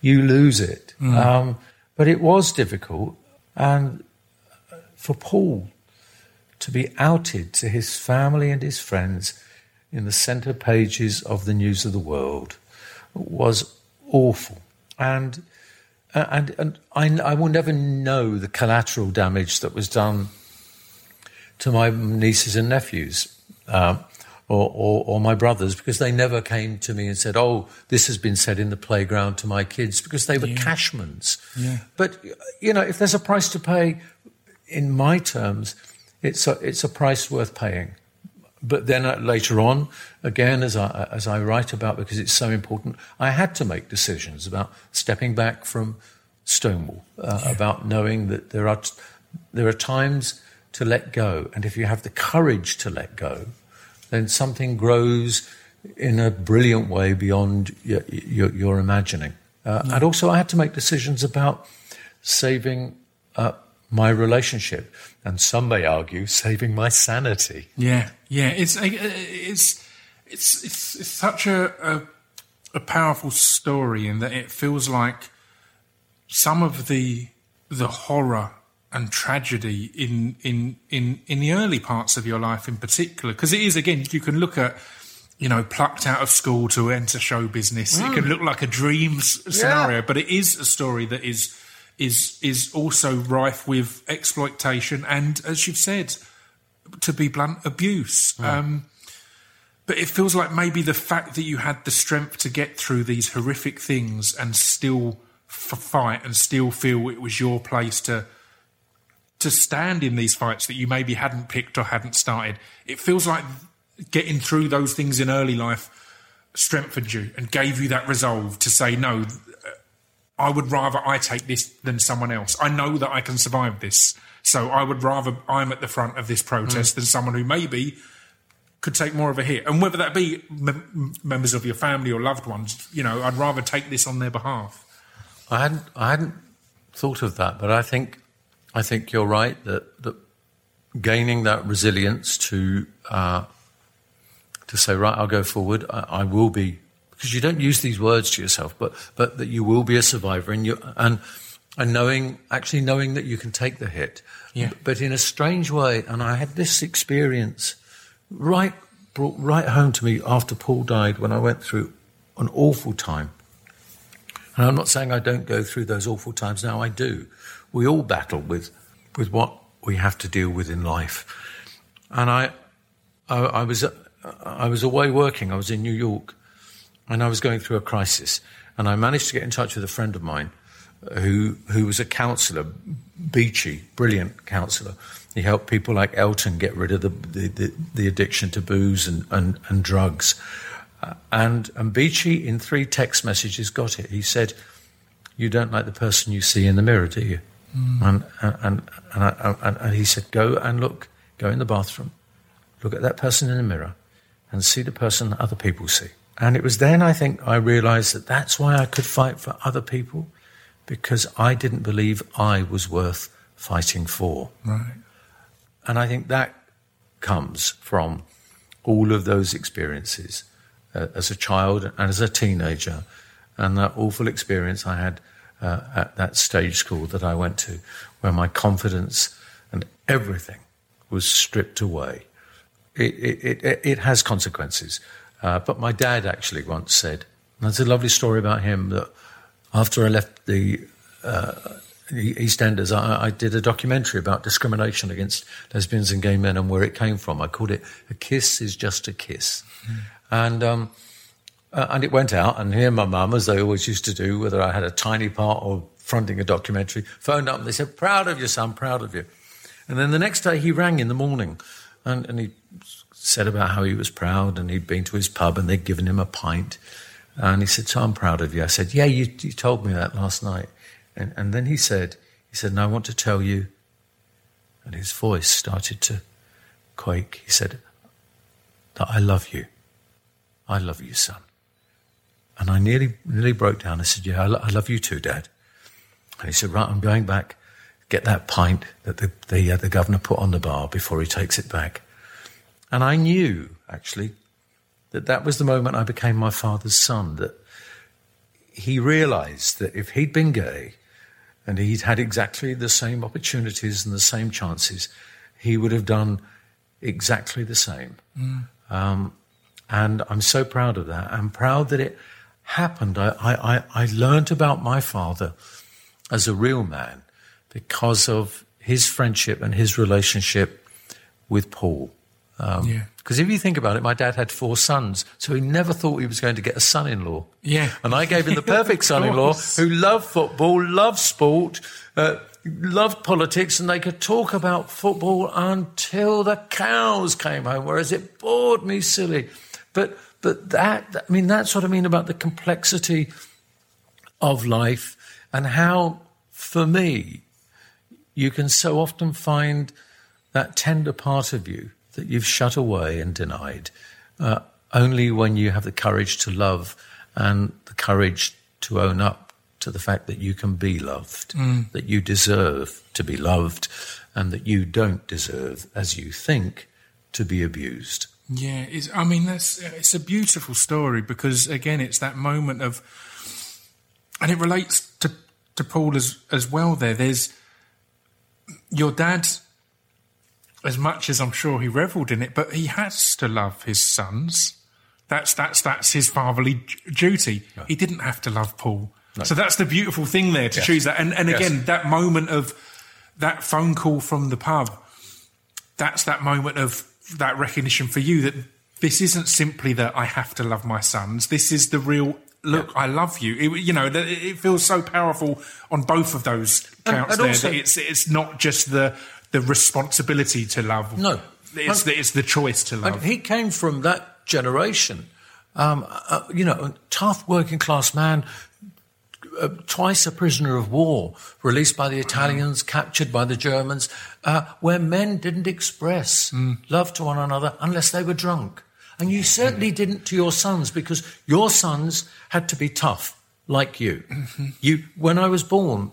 you lose it. Um, but it was difficult. And for Paul to be outed to his family and his friends in the center pages of the News of the World was awful. And uh, and, and I, I will never know the collateral damage that was done to my nieces and nephews um, or, or, or my brothers because they never came to me and said, Oh, this has been said in the playground to my kids because they were Cashmans. Yeah. But, you know, if there's a price to pay, in my terms, it's a, it's a price worth paying. But then uh, later on, again, as I, as I write about, because it's so important, I had to make decisions about stepping back from Stonewall, uh, about knowing that there are, t- there are times to let go. And if you have the courage to let go, then something grows in a brilliant way beyond your, your, your imagining. Uh, And also, I had to make decisions about saving uh, my relationship, and some may argue saving my sanity. Yeah, yeah. It's it's it's it's, it's such a, a a powerful story in that it feels like some of the the horror and tragedy in in in in the early parts of your life, in particular, because it is again you can look at. You know, plucked out of school to enter show business. It can look like a dream scenario, but it is a story that is is is also rife with exploitation and, as you've said, to be blunt, abuse. Um, but it feels like maybe the fact that you had the strength to get through these horrific things and still f- fight and still feel it was your place to to stand in these fights that you maybe hadn't picked or hadn't started. It feels like getting through those things in early life strengthened you and gave you that resolve to say no. I would rather I take this than someone else. I know that I can survive this. So I would rather I'm at the front of this protest mm. than someone who maybe could take more of a hit. And whether that be mem- members of your family or loved ones, you know, I'd rather take this on their behalf. I hadn't, I hadn't thought of that, but I think, I think you're right that, that gaining that resilience to uh, to say, right, I'll go forward. I, I will be because you don't use these words to yourself, but but that you will be a survivor, and you and and knowing actually knowing that you can take the hit, Yeah. But in a strange way, and I had this experience right brought right home to me after Paul died when I went through an awful time. And I'm not saying I don't go through those awful times now, I do. We all battle with, with what we have to deal with in life. And I, I, I, was, I was away working, I was in New York, and I was going through a crisis. And I managed to get in touch with a friend of mine who, who was a counsellor, Beechy, brilliant counsellor. He helped people like Elton get rid of the, the, the, the addiction to booze and, and, and drugs. Uh, and, and Beechy, in three text messages, got it. He said, You don't like the person you see in the mirror, do you? And, and, and, and, I, and, and he said, Go and look, go in the bathroom, look at that person in the mirror, and see the person that other people see. And it was then I think I realized that that's why I could fight for other people, because I didn't believe I was worth fighting for. Right. And I think that comes from all of those experiences. uh, as a child and as a teenager, and that awful experience I had uh, at that stage school that I went to, where my confidence and everything was stripped away. It, it, it, it has consequences. Uh, but my dad actually once said, and there's a lovely story about him that after I left the, uh, the EastEnders, I, I, did a documentary about discrimination against lesbians and gay men and where it came from. I called it "A Kiss Is Just a Kiss," mm. and um, uh, and it went out. And here, my mum, as they always used to do, whether I had a tiny part or fronting a documentary, phoned up and they said, "Proud of you, son. Proud of you." And then the next day, he rang in the morning, and, and he said about how he was proud and he'd been to his pub and they'd given him a pint. And he said, So I'm proud of you. I said, Yeah, you, you told me that last night. And, and then he said, He said, And I want to tell you. And his voice started to quake. He said, That I love you. I love you, son. And I nearly, nearly broke down. I said, Yeah, I, lo- I love you too, Dad. And he said, Right, I'm going back, get that pint that the, the, uh, the governor put on the bar before he takes it back. And I knew, actually, that that was the moment I became my father's son, that he realized that if he'd been gay and he'd had exactly the same opportunities and the same chances, he would have done exactly the same. Mm. Um, and I'm so proud of that. I'm proud that it happened. I, I, I learned about my father as a real man because of his friendship and his relationship with Paul. Um, yeah. Because if you think about it, my dad had four sons, so he never thought he was going to get a son in law. Yeah. And I gave him the <laughs> perfect son in law who loved football, loved sport, uh, loved politics, and they could talk about football until the cows came home, whereas it bored me silly. But, but that, I mean, that's what I mean about the complexity of life and how, for me, you can so often find that tender part of you that you've shut away and denied. Uh, only when you have the courage to love and the courage to own up to the fact that you can be loved, mm. that you deserve to be loved, and that you don't deserve, as you think, to be abused. Yeah, I mean that's it's a beautiful story because again, it's that moment of, and it relates to to Paul as as well. There, there's your dad as much as I'm sure he revelled in it, but he has to love his sons. That's that's that's his fatherly duty. No. He didn't have to love Paul. No. So that's the beautiful thing there to yes. choose that. And and yes. again, that moment of that phone call from the pub, that's that moment of that recognition for you that this isn't simply that I have to love my sons. This is the real look. Yeah. I love you. It, you know, it feels so powerful on both of those counts. And, and there also, it's it's not just the the responsibility to love. No, it's the, it's the choice to love. he came from that generation. Um, uh, you know, tough working class man, uh, twice a prisoner of war, released by the Italians, captured by the Germans, uh, where men didn't express mm. love to one another unless they were drunk. And you certainly didn't to your sons because your sons had to be tough, like you. Mm-hmm. You, when I was born,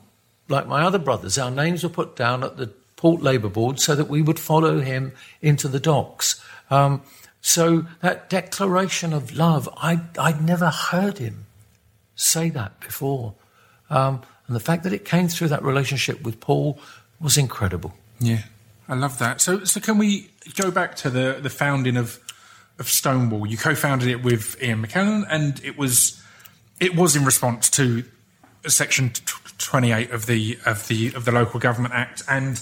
like my other brothers, our names were put down at the Port Labour Board so that we would follow him into the docks. Um, so that declaration of love, I, I'd never heard him say that before. Um, and the fact that it came through that relationship with Paul was incredible. Yeah, I love that. So, so can we go back to the, the founding of of Stonewall? You co-founded it with Ian McKellen, and it was it was in response to Section 28 of the of the of the Local Government Act, and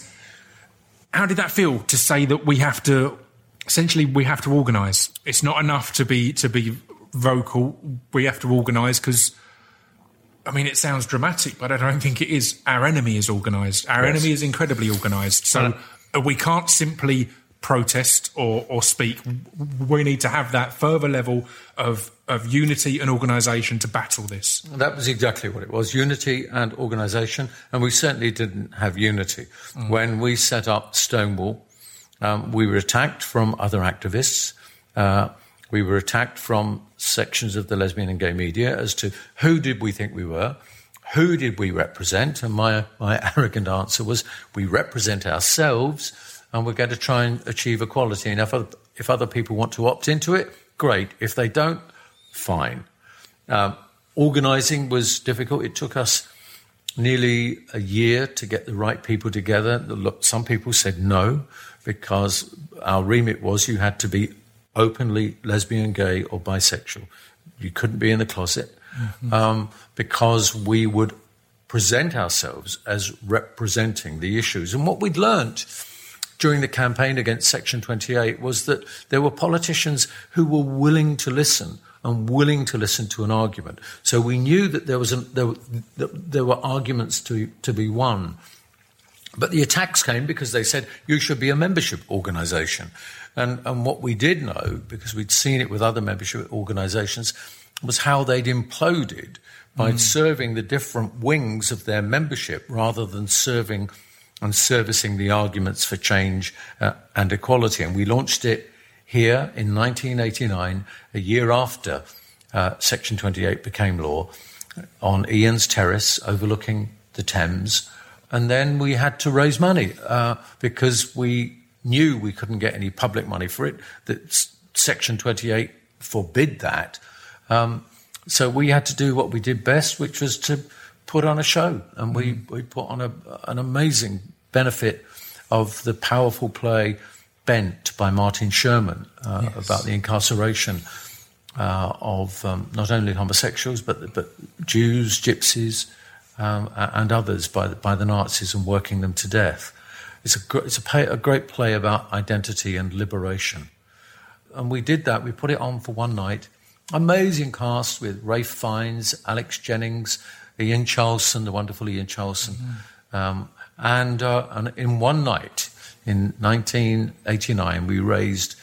how did that feel to say that we have to essentially we have to organise? It's not enough to be to be vocal. We have to organise because. I mean, it sounds dramatic, but I don't think it is. Our enemy is organised. Our yes. enemy is incredibly organised. So uh, we can't simply protest or, or speak. We need to have that further level of, of unity and organisation to battle this. That was exactly what it was unity and organisation. And we certainly didn't have unity. Mm. When we set up Stonewall, um, we were attacked from other activists. Uh, we were attacked from sections of the lesbian and gay media as to who did we think we were, who did we represent, and my, my <laughs> arrogant answer was we represent ourselves and we're going to try and achieve equality. And if other, if other people want to opt into it, great. If they don't, fine. Um, organizing was difficult. It took us nearly a year to get the right people together. Some people said no because our remit was you had to be openly lesbian, gay, or bisexual. You couldn't be in the closet mm-hmm. um, because we would present ourselves as representing the issues. And what we'd learnt during the campaign against Section 28 was that there were politicians who were willing to listen and willing to listen to an argument. So we knew that there was there, there were arguments to to be won. But the attacks came because they said you should be a membership organisation, and and what we did know because we'd seen it with other membership organisations was how they'd imploded by mm. serving the different wings of their membership rather than serving and servicing the arguments for change uh, and equality. And we launched it here in 1989, a year after uh, Section 28 became law, on Ian's terrace overlooking the Thames. And then we had to raise money uh, because we knew we couldn't get any public money for it, that Section 28 forbid that. Um, so we had to do what we did best, which was to put on a show. And we, mm. we put on a, an amazing benefit of the powerful play Bent by Martin Sherman uh, yes. about the incarceration uh, of um, not only homosexuals but but Jews, Gypsies, um, and others by the, by the Nazis and working them to death. It's a it's a, pay, a great play about identity and liberation, and we did that. We put it on for one night. Amazing cast with Ralph Fiennes, Alex Jennings, Ian Charleson, the wonderful Ian Charleson, mm-hmm. um, and, uh, and in one night in 1989 we raised,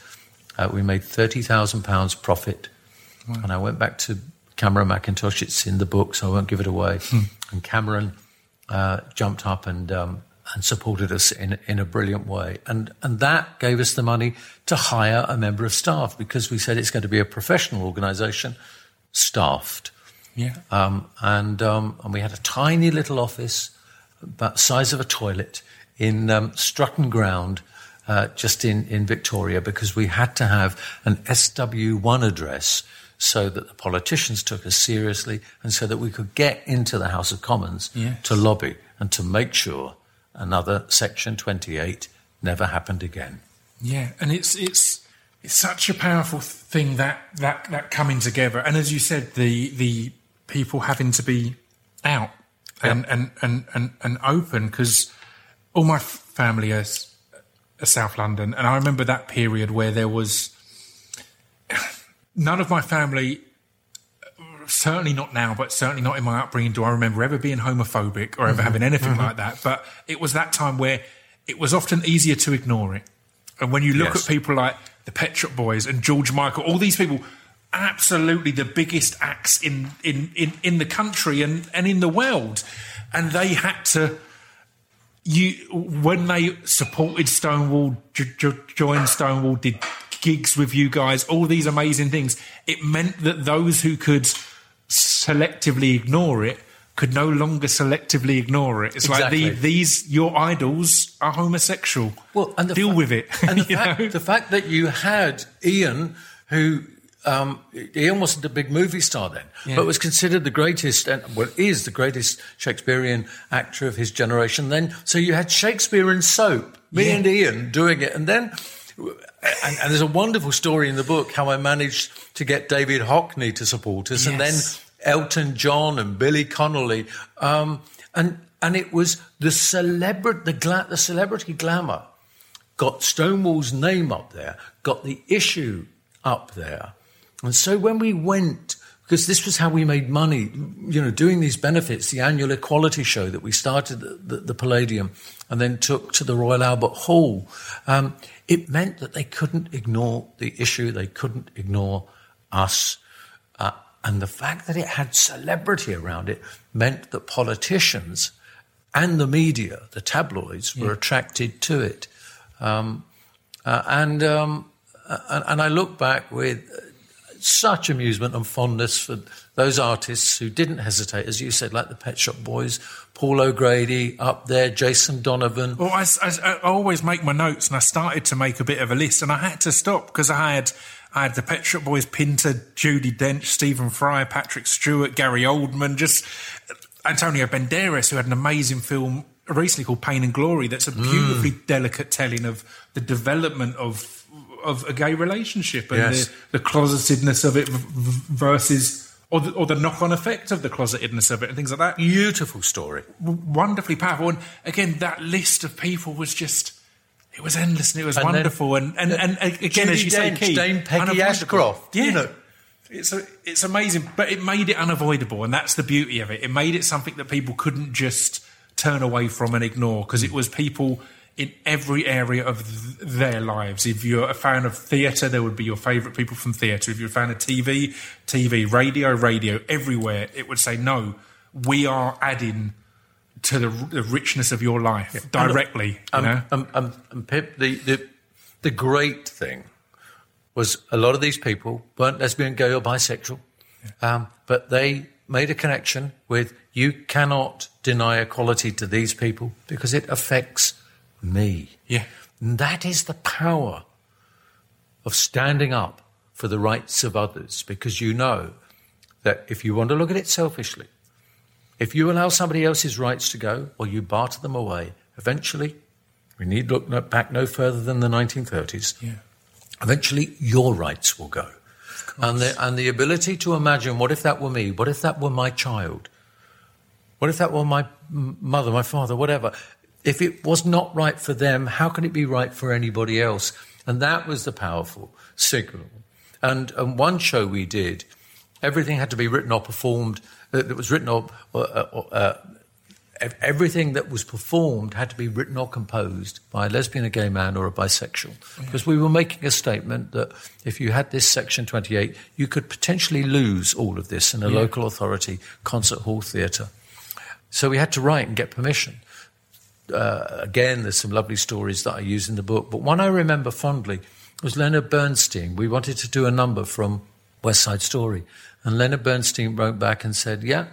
uh, we made thirty thousand pounds profit, wow. and I went back to Cameron Mackintosh. It's in the book, so I won't give it away. Hmm. And Cameron uh, jumped up and um, and supported us in in a brilliant way, and and that gave us the money to hire a member of staff because we said it's going to be a professional organisation, staffed. Yeah. Um, and um, and we had a tiny little office about size of a toilet in um, Strutton Ground, uh, just in, in Victoria, because we had to have an SW1 address so that the politicians took us seriously and so that we could get into the House of Commons yes. to lobby and to make sure another Section 28 never happened again. Yeah, and it's it's it's such a powerful thing that that that coming together, and as you said, the the people having to be out and, yep. and, and, and, and open because all my family is, is South London, and I remember that period where there was <sighs> none of my family certainly not now, but certainly not in my upbringing, do I remember ever being homophobic or ever mm-hmm. having anything mm-hmm. like that. But it was that time where it was often easier to ignore it. And when you look yes. at people like the Pet Shop Boys and George Michael, all these people, absolutely the biggest acts in, in, in, in the country and, and in the world. And they had to, you when they supported Stonewall, joined Stonewall, did gigs with you guys, all these amazing things, it meant that those who could selectively ignore it could no longer selectively ignore it. It's exactly. like the, these your idols are homosexual. Well, and deal fa- with it. And <laughs> the fact, the fact, that you had Ian, who um, Ian wasn't a big movie star then, yeah. but was considered the greatest, and well, is the greatest Shakespearean actor of his generation. Then, so you had Shakespeare in soap, me yeah. and Ian doing it, and then, and, and, there's a wonderful story in the book how I managed to get David Hockney to support us, yes. and then Elton John and Billy Connolly, um, and and it was the celebrity, the, gla- the celebrity glamour got Stonewall's name up there, got the issue up there and so when we went, because this was how we made money, you know, doing these benefits, the annual equality show that we started at the, the Palladium and then took to the Royal Albert Hall, um, it meant that they couldn't ignore the issue, they couldn't ignore us. Uh, and the fact that it had celebrity around it meant that politicians and the media, the tabloids, were yeah. attracted to it. Um, uh, and, um, and, and I look back with such amusement and fondness for those artists who didn't hesitate, as you said, like the Pet Shop Boys, Paul O'Grady up there, Jason Donovan. Well, I, I, I always make my notes, and I started to make a bit of a list, and I had to stop because I had I had the Pet Shop Boys, Pinter, Judi Dench, Stephen Fry, Patrick Stewart, Gary Oldman, just uh, Antonio Banderas, who had an amazing film recently called Pain and Glory. That's a mm. beautifully delicate telling of the development of of a gay relationship and Yes. the, the closetedness of it versus or the, or the knock on effect of the closetedness of it and things like that. Beautiful story. W- Wonderfully powerful. And again, that list of people was just. It was endless and it was And then- wonderful. And, and, and, again, Judi as you say, Dench, Keith, Dame Peggy. Ashcroft, Yeah. you know. It's, a, it's amazing, but it made it unavoidable, and that's the beauty of it. It made it something that people couldn't just turn away from and ignore because it was people in every area of th- their lives. If you're a fan of theatre, there would be your favourite people from theatre. If you're a fan of TV, TV, radio, radio, everywhere, it would say, no, we are adding to the, the richness of your life directly. you Um, know? um, um, um, Pip, the, the, the great thing was a lot of these people weren't lesbian, gay, or bisexual, um, but they made a connection with you cannot deny equality to these people because it affects me. Yeah. And that is the power of standing up for the rights of others because you know that if you want to look at it selfishly, if you allow somebody else's rights to go or you barter them away, eventually, we need look back no further than the 1930s, Yeah. eventually your rights will go. And the, and the ability to imagine what if that were me? What if that were my child? What if that were my mother, my father, whatever? If it was not right for them, how can it be right for anybody else? And that was the powerful signal. And, and one show we did, everything had to be written or performed, uh, that was written or, uh, everything that was performed had to be written or composed by a lesbian, a gay man, or a bisexual. Because we were making a statement that if you had this Section 28, you could potentially lose all of this in a local authority, concert hall theatre. So we had to write and get permission. Uh, again, there's some lovely stories that I use in the book, but one I remember fondly was Leonard Bernstein. We wanted to do a number from West Side Story, and Leonard Bernstein wrote back and said, "Yeah,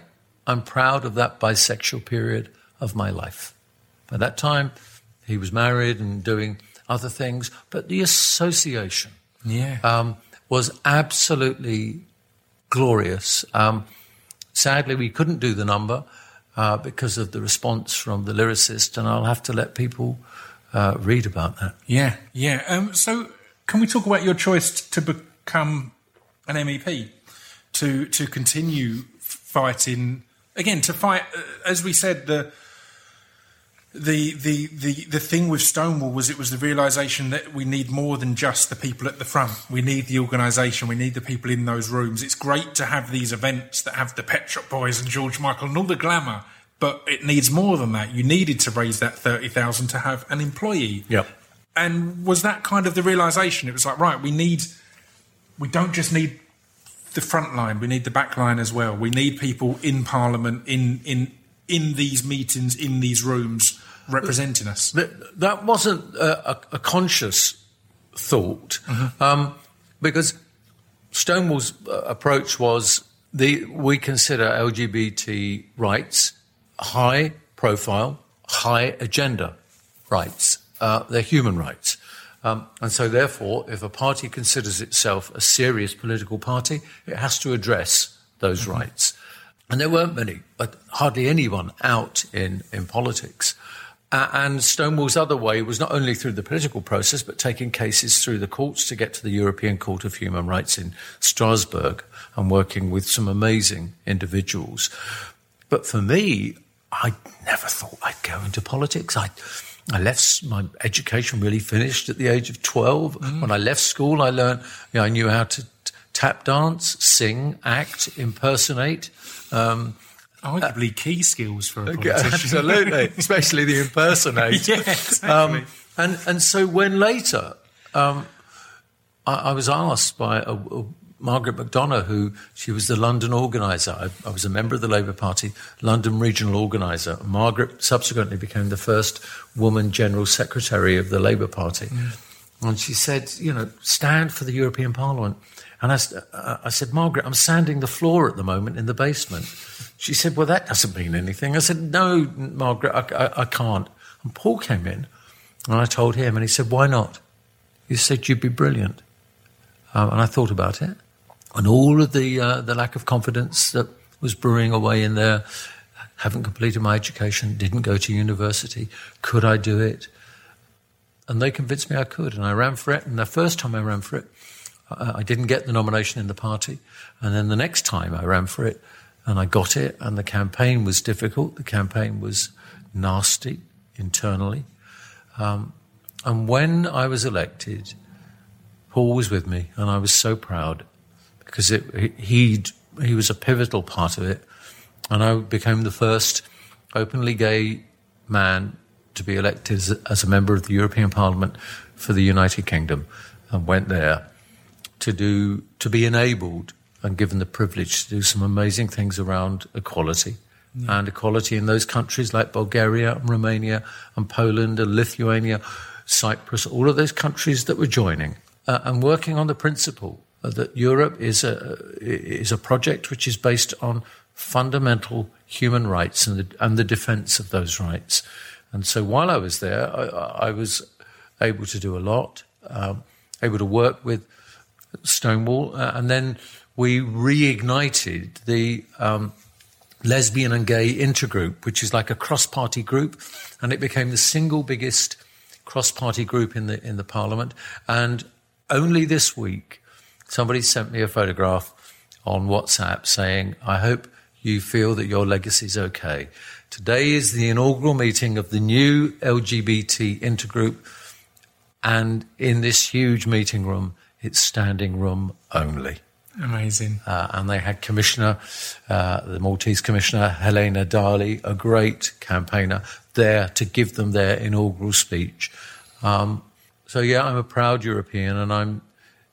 I'm proud of that bisexual period of my life." By that time, he was married and doing other things, but the association Yeah. um, was absolutely glorious. Um, sadly, we couldn't do the number uh, because of the response from the lyricist, and I'll have to let people uh, read about that. Yeah, yeah. Um, so, can we talk about your choice to become an MEP, to to continue fighting again, to fight? Uh, as we said, the the the the the thing with Stonewall was it was the realization that we need more than just the people at the front. We need the organisation. We need the people in those rooms. It's great to have these events that have the Pet Shop Boys and George Michael and all the glamour. But it needs more than that. You needed to raise that thirty thousand to have an employee. Yep. And was that kind of the realization? It was like, right, we need, we don't just need the front line, we need the back line as well. We need people in Parliament, in in in these meetings, in these rooms, representing us. That, that wasn't a, a, a conscious thought, um, because Stonewall's uh, approach was the we consider LGBT rights high profile, high agenda rights. Uh, they're human rights. Um, and so, therefore, if a party considers itself a serious political party, it has to address those rights. And there weren't many, but hardly anyone out in, in politics. Uh, and Stonewall's other way was not only through the political process, but taking cases through the courts to get to the European Court of Human Rights in Strasbourg and working with some amazing individuals. But for me, I never thought I'd go into politics. I, I left my education really finished at the age of 12. When I left school, I learned, you know, I knew how to t- tap dance, sing, act, impersonate. Um, Arguably key skills for a politician. <laughs> Absolutely, <laughs> especially the impersonate. Yeah, exactly. Um, and and so when later um, I, I was asked by a, a Margaret McDonagh, who she was the London organizer. I, I was a member of the Labour Party London regional organizer. Margaret subsequently became the first woman general secretary of the Labour Party. And she said, you know, stand for the European Parliament. And I, uh, I said, Margaret, I'm sanding the floor at the moment in the basement. She said, well, that doesn't mean anything. I said, no, Margaret, I, I, I can't. And Paul came in and I told him, and he said, why not? He said, you'd be brilliant. Um, and I thought about it. And all of the, uh, the lack of confidence that was brewing away in there, haven't completed my education, didn't go to university. Could I do it? And they convinced me I could. And I ran for it. And the first time I ran for it, I didn't get the nomination in the party. And then the next time I ran for it, and I got it, and the campaign was difficult. The campaign was nasty internally. Um, and when I was elected, Paul was with me, and I was so proud because it, he he was a pivotal part of it, and I became the first openly gay man to be elected as, as a member of the European Parliament for the United Kingdom, and went there to do to be enabled and given the privilege to do some amazing things around equality yeah. and equality in those countries like Bulgaria and Romania and Poland and Lithuania, Cyprus, all of those countries that were joining uh, and working on the principle that Europe is a is a project which is based on fundamental human rights and the, and the defence of those rights. And so while I was there, I, I was able to do a lot, um, able to work with Stonewall, uh, and then we reignited the um, lesbian and gay intergroup, which is like a cross-party group, and it became the single biggest cross-party group in the in the parliament. And only this week, somebody sent me a photograph on WhatsApp saying, "I hope you feel that your legacy is okay." Today is the inaugural meeting of the new LGBT intergroup, and in this huge meeting room, it's standing room only. Amazing. Uh, and they had Commissioner, uh, the Maltese Commissioner, Helena Dalli, a great campaigner, there to give them their inaugural speech. Um, so, yeah, I'm a proud European and I'm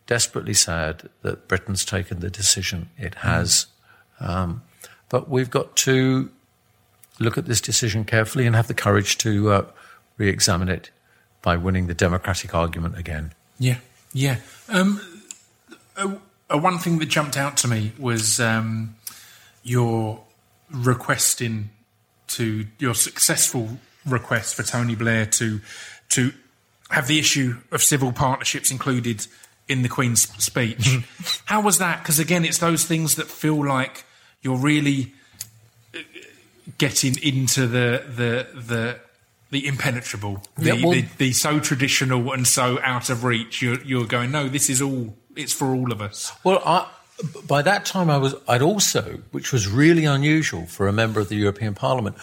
desperately sad that Britain's taken the decision it has. Mm. Um, but we've got to look at this decision carefully and have the courage to uh, re examine it by winning the democratic argument again. Yeah, yeah. Um, uh, uh, one thing that jumped out to me was um, your requesting to your successful request for Tony Blair to to have the issue of civil partnerships included in the Queen's speech. How was that? Because again, it's those things that feel like you're really uh, getting into the the the the impenetrable, the, yeah, well, the, the, so traditional and so out of reach. You're, you're going, no, this is all it's for all of us. Well, I, by that time, I was I'd also, which was really unusual for a member of the European Parliament.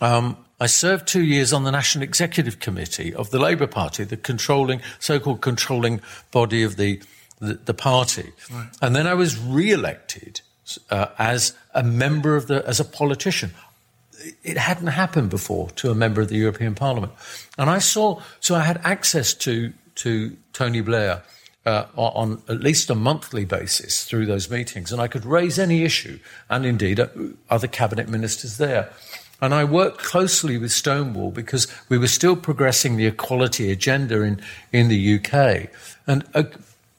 Um, I served two years on the National Executive Committee of the Labour Party, the controlling, so-called controlling body of the the, the party, right. and then I was re-elected uh, as a member of the as a politician. It hadn't happened before to a member of the European Parliament, and I saw so I had access to to Tony Blair uh, on at least a monthly basis through those meetings, and I could raise any issue, and indeed uh, other cabinet ministers there. And I worked closely with Stonewall because we were still progressing the equality agenda in, in the UK. And uh,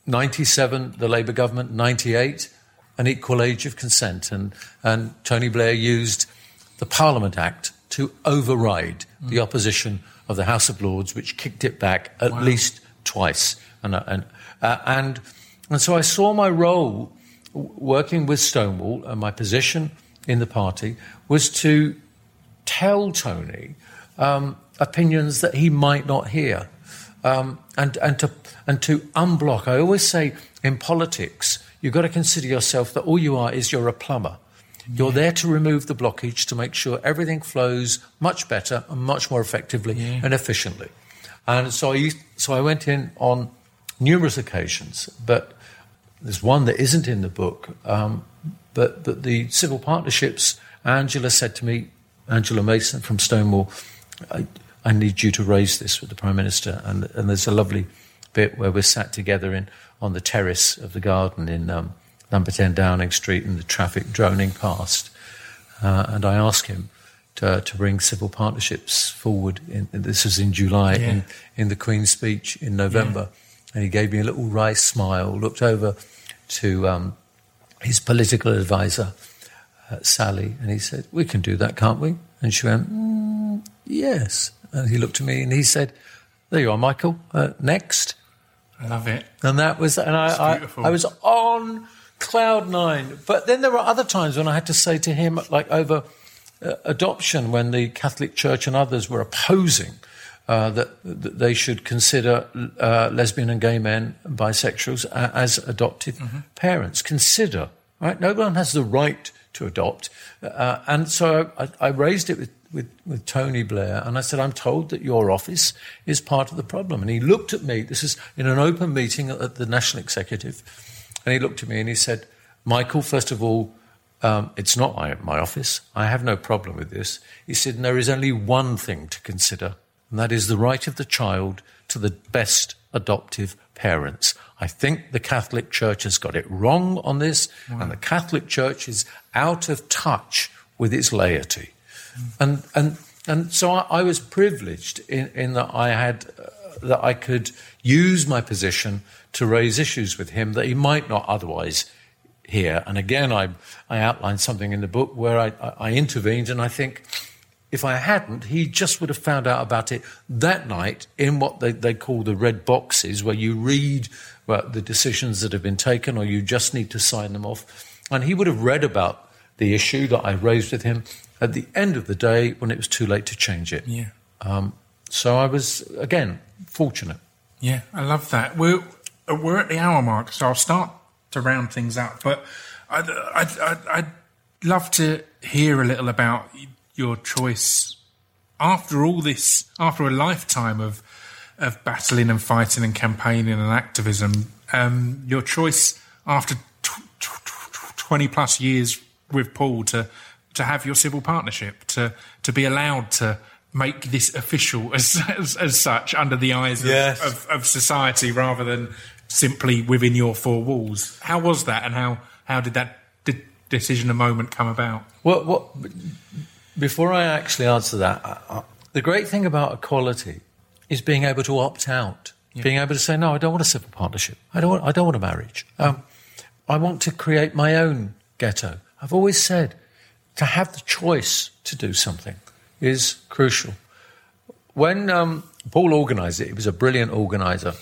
97, the Labour government, 98, an equal age of consent. And, and Tony Blair used the Parliament Act to override mm. the opposition of the House of Lords, which kicked it back at wow. least twice. And, uh, and uh, and, and so I saw my role working with Stonewall and my position in the party was to tell Tony um, opinions that he might not hear. Um, and, and, to, and to unblock. I always say in politics, you've got to consider yourself that all you are is you're a plumber. You're yeah. there to remove the blockage to make sure everything flows much better and much more effectively yeah. and efficiently. And so I, so I went in on numerous occasions, but there's one that isn't in the book. Um, but, but the civil partnerships, Angela said to me, Angela Mason from Stonewall, I, I need you to raise this with the Prime Minister. And, and there's a lovely bit where we're sat together in, on the terrace of the garden in um, number 10 Downing Street and the traffic droning past. Uh, and I ask him to, to, bring civil partnerships forward. In, this was in July yeah. in, in the Queen's speech in November. Yeah. And he gave me a little wry smile, looked over to um, his political advisor, uh, Sally, and he said, We can do that, can't we? And she went, mm, Yes. And he looked at me and he said, There you are, Michael. Uh, next. I love it. And that was, and I, I. I was on cloud nine. But then there were other times when I had to say to him, like over uh, adoption, when the Catholic Church and others were opposing uh, that, that they should consider uh, lesbian and gay men, bisexuals, uh, as adoptive parents. Consider, right? No one has the right to adopt. Uh, and so I, I raised it with, with, with Tony Blair, and I said, I'm told that your office is part of the problem. And he looked at me, this is in an open meeting at the National Executive, and he looked at me and he said, Michael, first of all, um, it's not my, my office. I have no problem with this. He said, there is only one thing to consider, and that is the right of the child to the best adoptive parents. I think the Catholic Church has got it wrong on this, and the Catholic Church is out of touch with its laity. And, and, and so I, I was privileged in, in that I had, uh, that I could use my position to raise issues with him that he might not otherwise hear. And again, I, I outlined something in the book where I, I, intervened, and I think if I hadn't, he just would have found out about it that night in what they, they call the red boxes, where you read well, the decisions that have been taken or you just need to sign them off. And he would have read about the issue that I raised with him at the end of the day when it was too late to change it. Yeah. Um, so I was, again, fortunate. Yeah, I love that. We're uh, we're at the hour mark, so I'll start to round things up. But I'd, I'd, I'd, I'd love to hear a little about your choice after all this, after a lifetime of of battling and fighting and campaigning and activism. Um, your choice after tw- tw- tw- twenty plus years with Paul to to have your civil partnership to to be allowed to make this official as <laughs> as, as such under the eyes of, Yes. of, of society rather than simply within your four walls. How was that, and how how did that de- decision and moment come about? What, what, before I actually answer that, I, I, the great thing about equality is being able to opt out, being able to say, no, I don't want a civil partnership. I don't want, I don't want a marriage. Um, I want to create my own ghetto. I've always said to have the choice to do something is crucial. When um, Paul organised it, he was a brilliant organiser.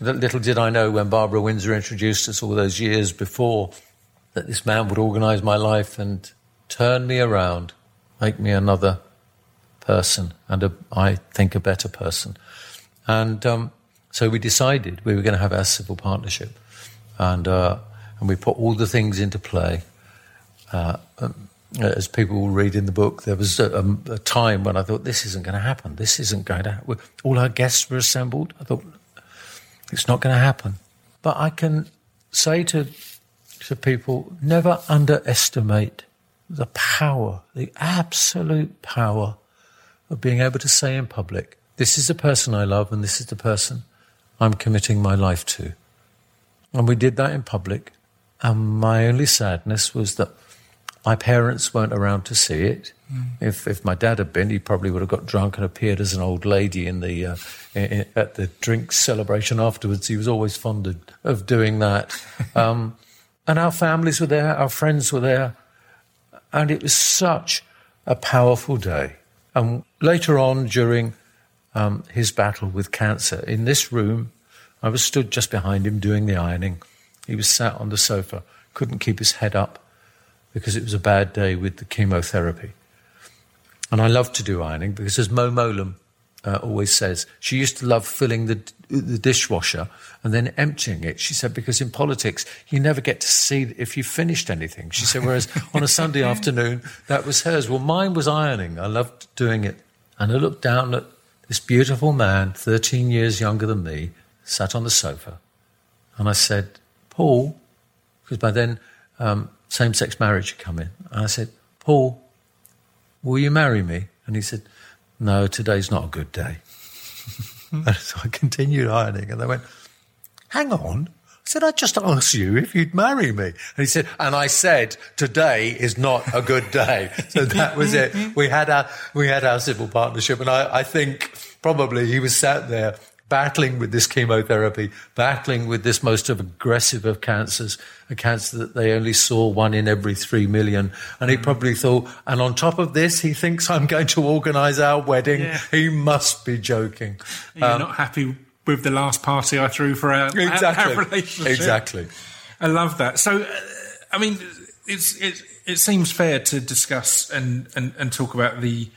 Little did I know when Barbara Windsor introduced us all those years before that this man would organise my life and turn me around, make me another person, and a, I think a better person. And um, so we decided we were going to have our civil partnership, and uh, and we put all the things into play. Uh, um, as people will read in the book, there was a, a time when I thought this isn't going to happen. This isn't going to. happen. All our guests were assembled. I thought it's not going to happen. But I can say to to people, never underestimate the power, the absolute power of being able to say in public, this is the person I love and this is the person I'm committing my life to. And we did that in public. And my only sadness was that my parents weren't around to see it. If, if my dad had been, he probably would have got drunk and appeared as an old lady in the uh, in, in- at the drink celebration afterwards. He was always fond of, of doing that. <laughs> Um, and our families were there, our friends were there, and it was such a powerful day. And later on, during um, his battle with cancer, in this room, I was stood just behind him doing the ironing. He was sat on the sofa, couldn't keep his head up because it was a bad day with the chemotherapy. And I love to do ironing because, as Mo Mowlam uh, always says, she used to love filling the, the dishwasher and then emptying it. She said, because in politics, you never get to see if you finished anything. She said, whereas <laughs> on a Sunday afternoon, that was hers. Well, mine was ironing. I loved doing it. And I looked down at this beautiful man, 13 years younger than me, sat on the sofa. And I said, Paul, because by then um, same sex marriage had come in. And I said, Paul, will you marry me? And he said, no, today's not a good day. <laughs> and so I continued ironing, and they went, hang on. I said, I just asked you if you'd marry me. And he said, and I said, today is not a good day. <laughs> so that was it. We had our, we had our civil partnership. And I, I think probably he was sat there battling with this chemotherapy, battling with this most of aggressive of cancers, a cancer that they only saw one in every three million. And he probably thought, and on top of this, he thinks I'm going to organise our wedding. Yeah. He must be joking. You're not happy with the last party I threw for our, Exactly. our relationship. Exactly. I love that. So, uh, I mean, it's it it seems fair to discuss and, and, and talk about the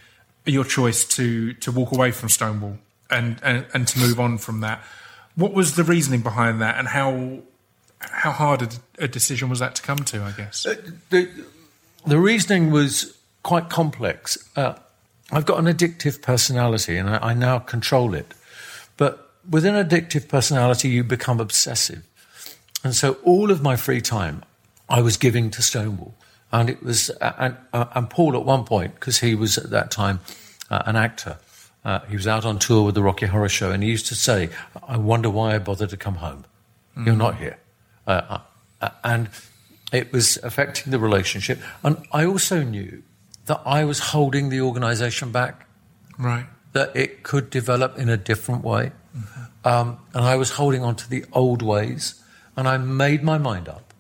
your choice to to walk away from Stonewall and, and and to move on from that. What was the reasoning behind that, and how how hard a, a decision was that to come to? I guess. the, the reasoning was quite complex. Uh, I've got an addictive personality and I, I now control it. But with an addictive personality, you become obsessive. And so all of my free time I was giving to Stonewall. And it was, uh, and, uh, and Paul at one point, because he was at that time uh, an actor, uh, he was out on tour with the Rocky Horror Show, and he used to say, I wonder why I bothered to come home. You're not here. Uh, uh, and it was affecting the relationship. And I also knew that I was holding the organization back, Right. that it could develop in a different way. Um, and I was holding on to the old ways. And I made my mind up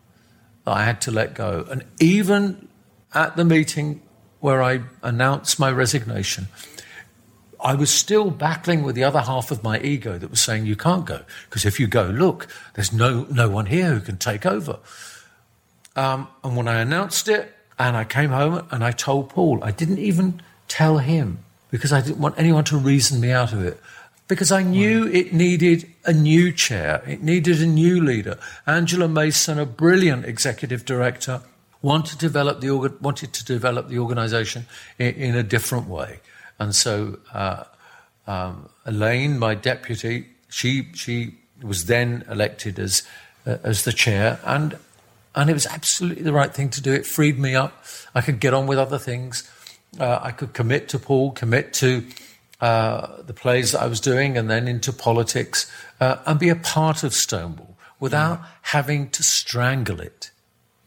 that I had to let go. And even at the meeting where I announced my resignation, I was still battling with the other half of my ego that was saying, You can't go. Because if you go, look, there's no, no one here who can take over. Um, and when I announced it and I came home and I told Paul, I didn't even tell him because I didn't want anyone to reason me out of it. Because I knew it needed a new chair, it needed a new leader. Angela Mason, a brilliant executive director, wanted to develop the wanted to develop the organisation in, in a different way, and so uh, um, Elaine, my deputy, she she was then elected as uh, as the chair, and and it was absolutely the right thing to do. It freed me up. I could get on with other things. Uh, I could commit to Paul, commit to uh, the plays that I was doing, and then into politics, uh, and be a part of Stonewall without having to strangle it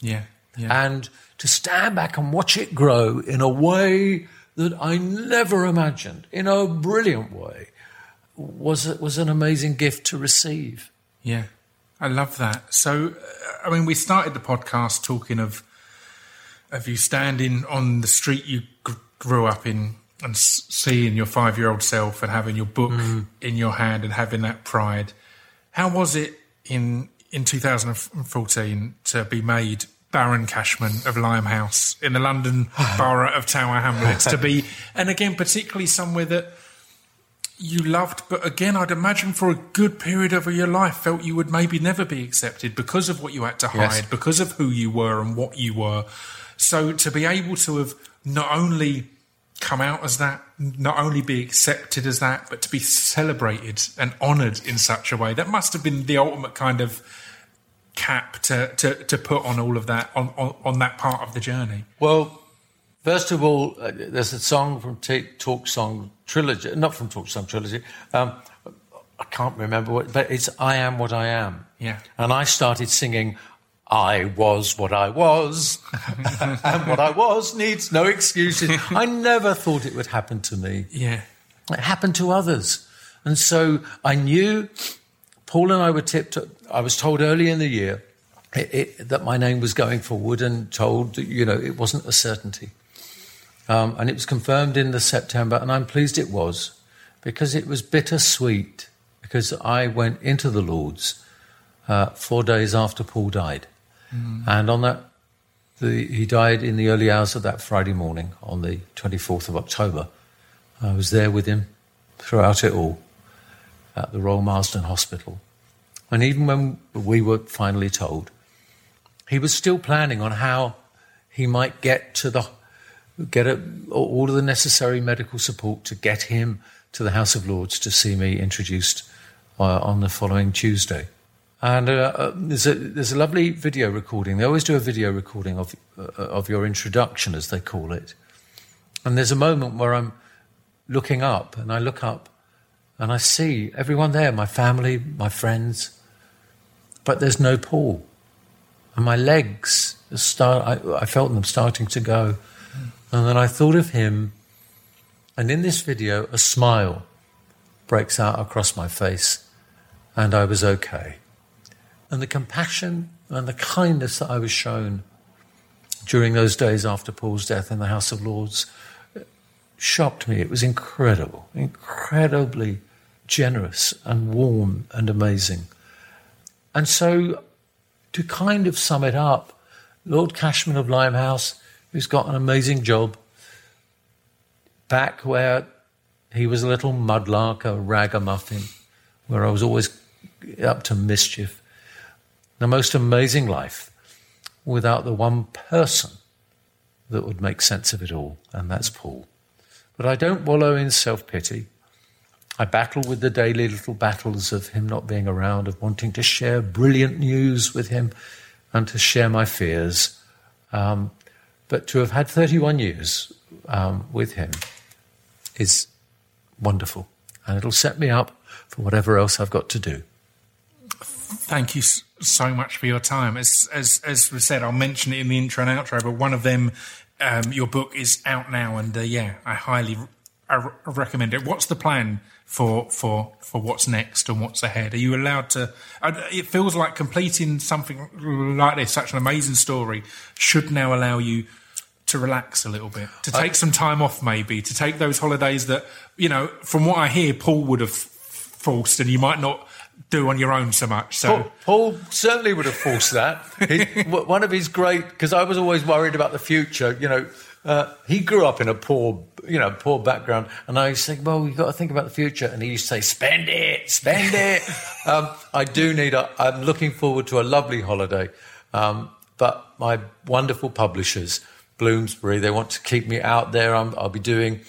Yeah. Yeah. and to stand back and watch it grow in a way that I never imagined, in a brilliant way, was was an amazing gift to receive. Yeah, I love that. So, uh, I mean, we started the podcast talking of of you standing on the street you gr- grew up in and s- seeing your five year old self and having your book in your hand and having that pride. How was it in in 2014 to be made Baron Cashman of Limehouse in the London <sighs> ah. borough of Tower Hamlets? to be, <laughs> and again, particularly somewhere that you loved, but again, I'd imagine for a good period of your life, felt you would maybe never be accepted because of what you had to hide, Yes. because of who you were and what you were. So to be able to have not only come out as that, not only be accepted as that, but to be celebrated and honoured in such a way, that must have been the ultimate kind of cap to, to, to put on all of that, on, on, on that part of the journey. Well, first of all, uh, there's a song from T- Torch Song Trilogy, not from Torch Song Trilogy. Um, I can't remember what, but it's "I Am What I Am." Yeah. and I started singing. I was what I was, <laughs> and what I was needs no excuses. I never thought it would happen to me. Yeah. It happened to others. And so I knew Paul and I were tipped. I was told early in the year it, it, that my name was going forward and told, that, you know, it wasn't a certainty. Um, and it was confirmed in the September, and I'm pleased it was because it was bittersweet because I went into the Lords uh, four days after Paul died. And on that, the, he died in the early hours of that Friday morning on the 24th of October. I was there with him throughout it all at the Royal Marsden Hospital. And even when we were finally told, he was still planning on how he might get to the get a, all of the necessary medical support to get him to the House of Lords to see me introduced uh, on the following Tuesday. And uh, uh, there's a there's a lovely video recording. They always do a video recording of uh, of your introduction, as they call it. And there's a moment where I'm looking up, and I look up, and I see everyone there, my family, my friends, but there's no Paul. And my legs start. I, I felt them starting to go, and then I thought of him. And in this video, a smile breaks out across my face, and I was okay. And the compassion and the kindness that I was shown during those days after Paul's death in the House of Lords shocked me. It was incredible, incredibly generous and warm and amazing. And so, to kind of sum it up, Lord Cashman of Limehouse, who's got an amazing job, back where he was a little mudlark, a ragamuffin, where I was always up to mischief. The most amazing life without the one person that would make sense of it all, and that's Paul. But I don't wallow in self pity. I battle with the daily little battles of him not being around, of wanting to share brilliant news with him and to share my fears. Um, but to have had 31 years um, with him is wonderful. And it'll set me up for whatever else I've got to do. Thank you so much for your time. As as as we said, I'll mention it in the intro and outro. But one of them, um, your book is out now, and uh, yeah, I highly I recommend it. What's the plan for for for what's next and what's ahead? Are you allowed to? Uh, it feels like completing something like this, such an amazing story, should now allow you to relax a little bit, to take I, some time off, maybe to take those holidays that you know. From what I hear, Paul would have forced, and you might not do on your own so much. So Paul, Paul certainly would have forced that. He, <laughs> one of his great because I was always worried about the future. You know, uh, he grew up in a poor, you know, poor background, and I used to think, well, we've got to think about the future. And he used to say, spend it, spend <laughs> it. um, I do need. A, I'm looking forward to a lovely holiday, um, but my wonderful publishers, Bloomsbury, they want to keep me out there. i will be doing.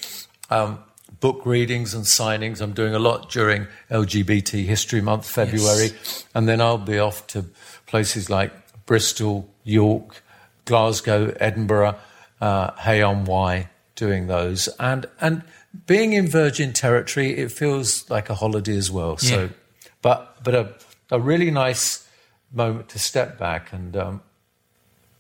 Um, book readings and signings. I'm doing a lot during LGBT History Month, February, yes. and then I'll be off to places like Bristol, York, Glasgow, Edinburgh, uh, Hay-on-Wye, doing those, and and being in Virgin territory, it feels like a holiday as well. Yeah. So, but but a a really nice moment to step back and um,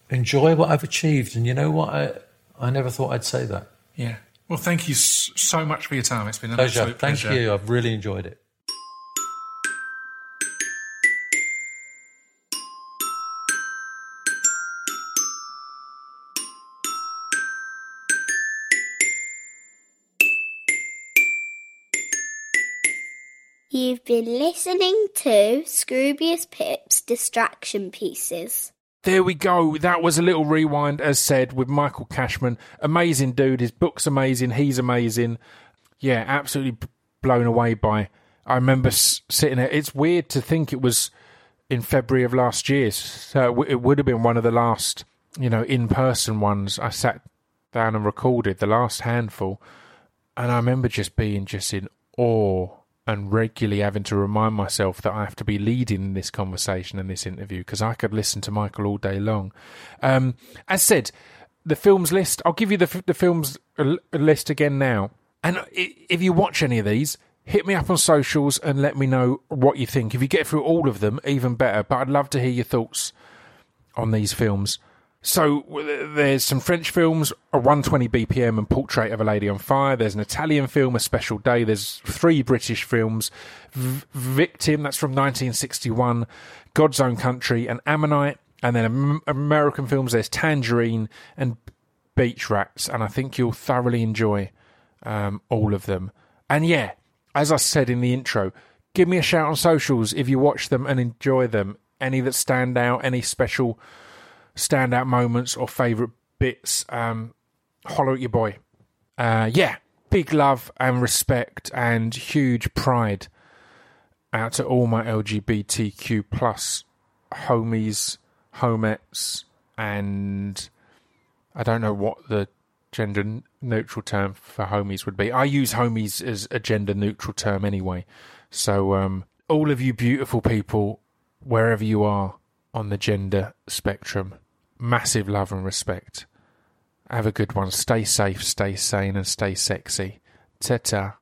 enjoy what I've achieved. And you know what? I I never thought I'd say that. Yeah. Well, thank you so much for your time. It's been an pleasure. thank pleasure. you. I've really enjoyed it. Been listening to Scroobius Pip's Distraction Pieces. There we go. That was a little rewind, as said, with Michael Cashman. Amazing dude. His book's amazing. He's amazing. Yeah, absolutely blown away by. I remember sitting there. It's weird to think it was in February of last year. So it would have been one of the last, you know, in person ones. I sat down and recorded the last handful. And I remember just being just in awe and regularly having to remind myself that I have to be leading this conversation and this interview because I could listen to Michael all day long. Um, as said, the films list, I'll give you the, the films list again now. And if you watch any of these, hit me up on socials and let me know what you think. If you get through all of them, even better. But I'd love to hear your thoughts on these films. So there's some French films, a 120 BPM and Portrait of a Lady on Fire. There's an Italian film, A Special Day. There's three British films, v- Victim, that's from 1961, God's Own Country, and Ammonite. And then American films, there's Tangerine and Beach Rats. And I think you'll thoroughly enjoy um, all of them. And yeah, as I said in the intro, give me a shout on socials if you watch them and enjoy them. Any that stand out, any special standout moments or favourite bits, um, holler at your boy. Uh, yeah, big love and respect and huge pride out to all my LGBTQ plus homies, homettes, and I don't know what the gender neutral term for homies would be. I use homies as a gender neutral term anyway. So, um, all of you beautiful people, wherever you are on the gender spectrum, massive love and respect. Have a good one. Stay safe, stay sane, and stay sexy. Ta ta.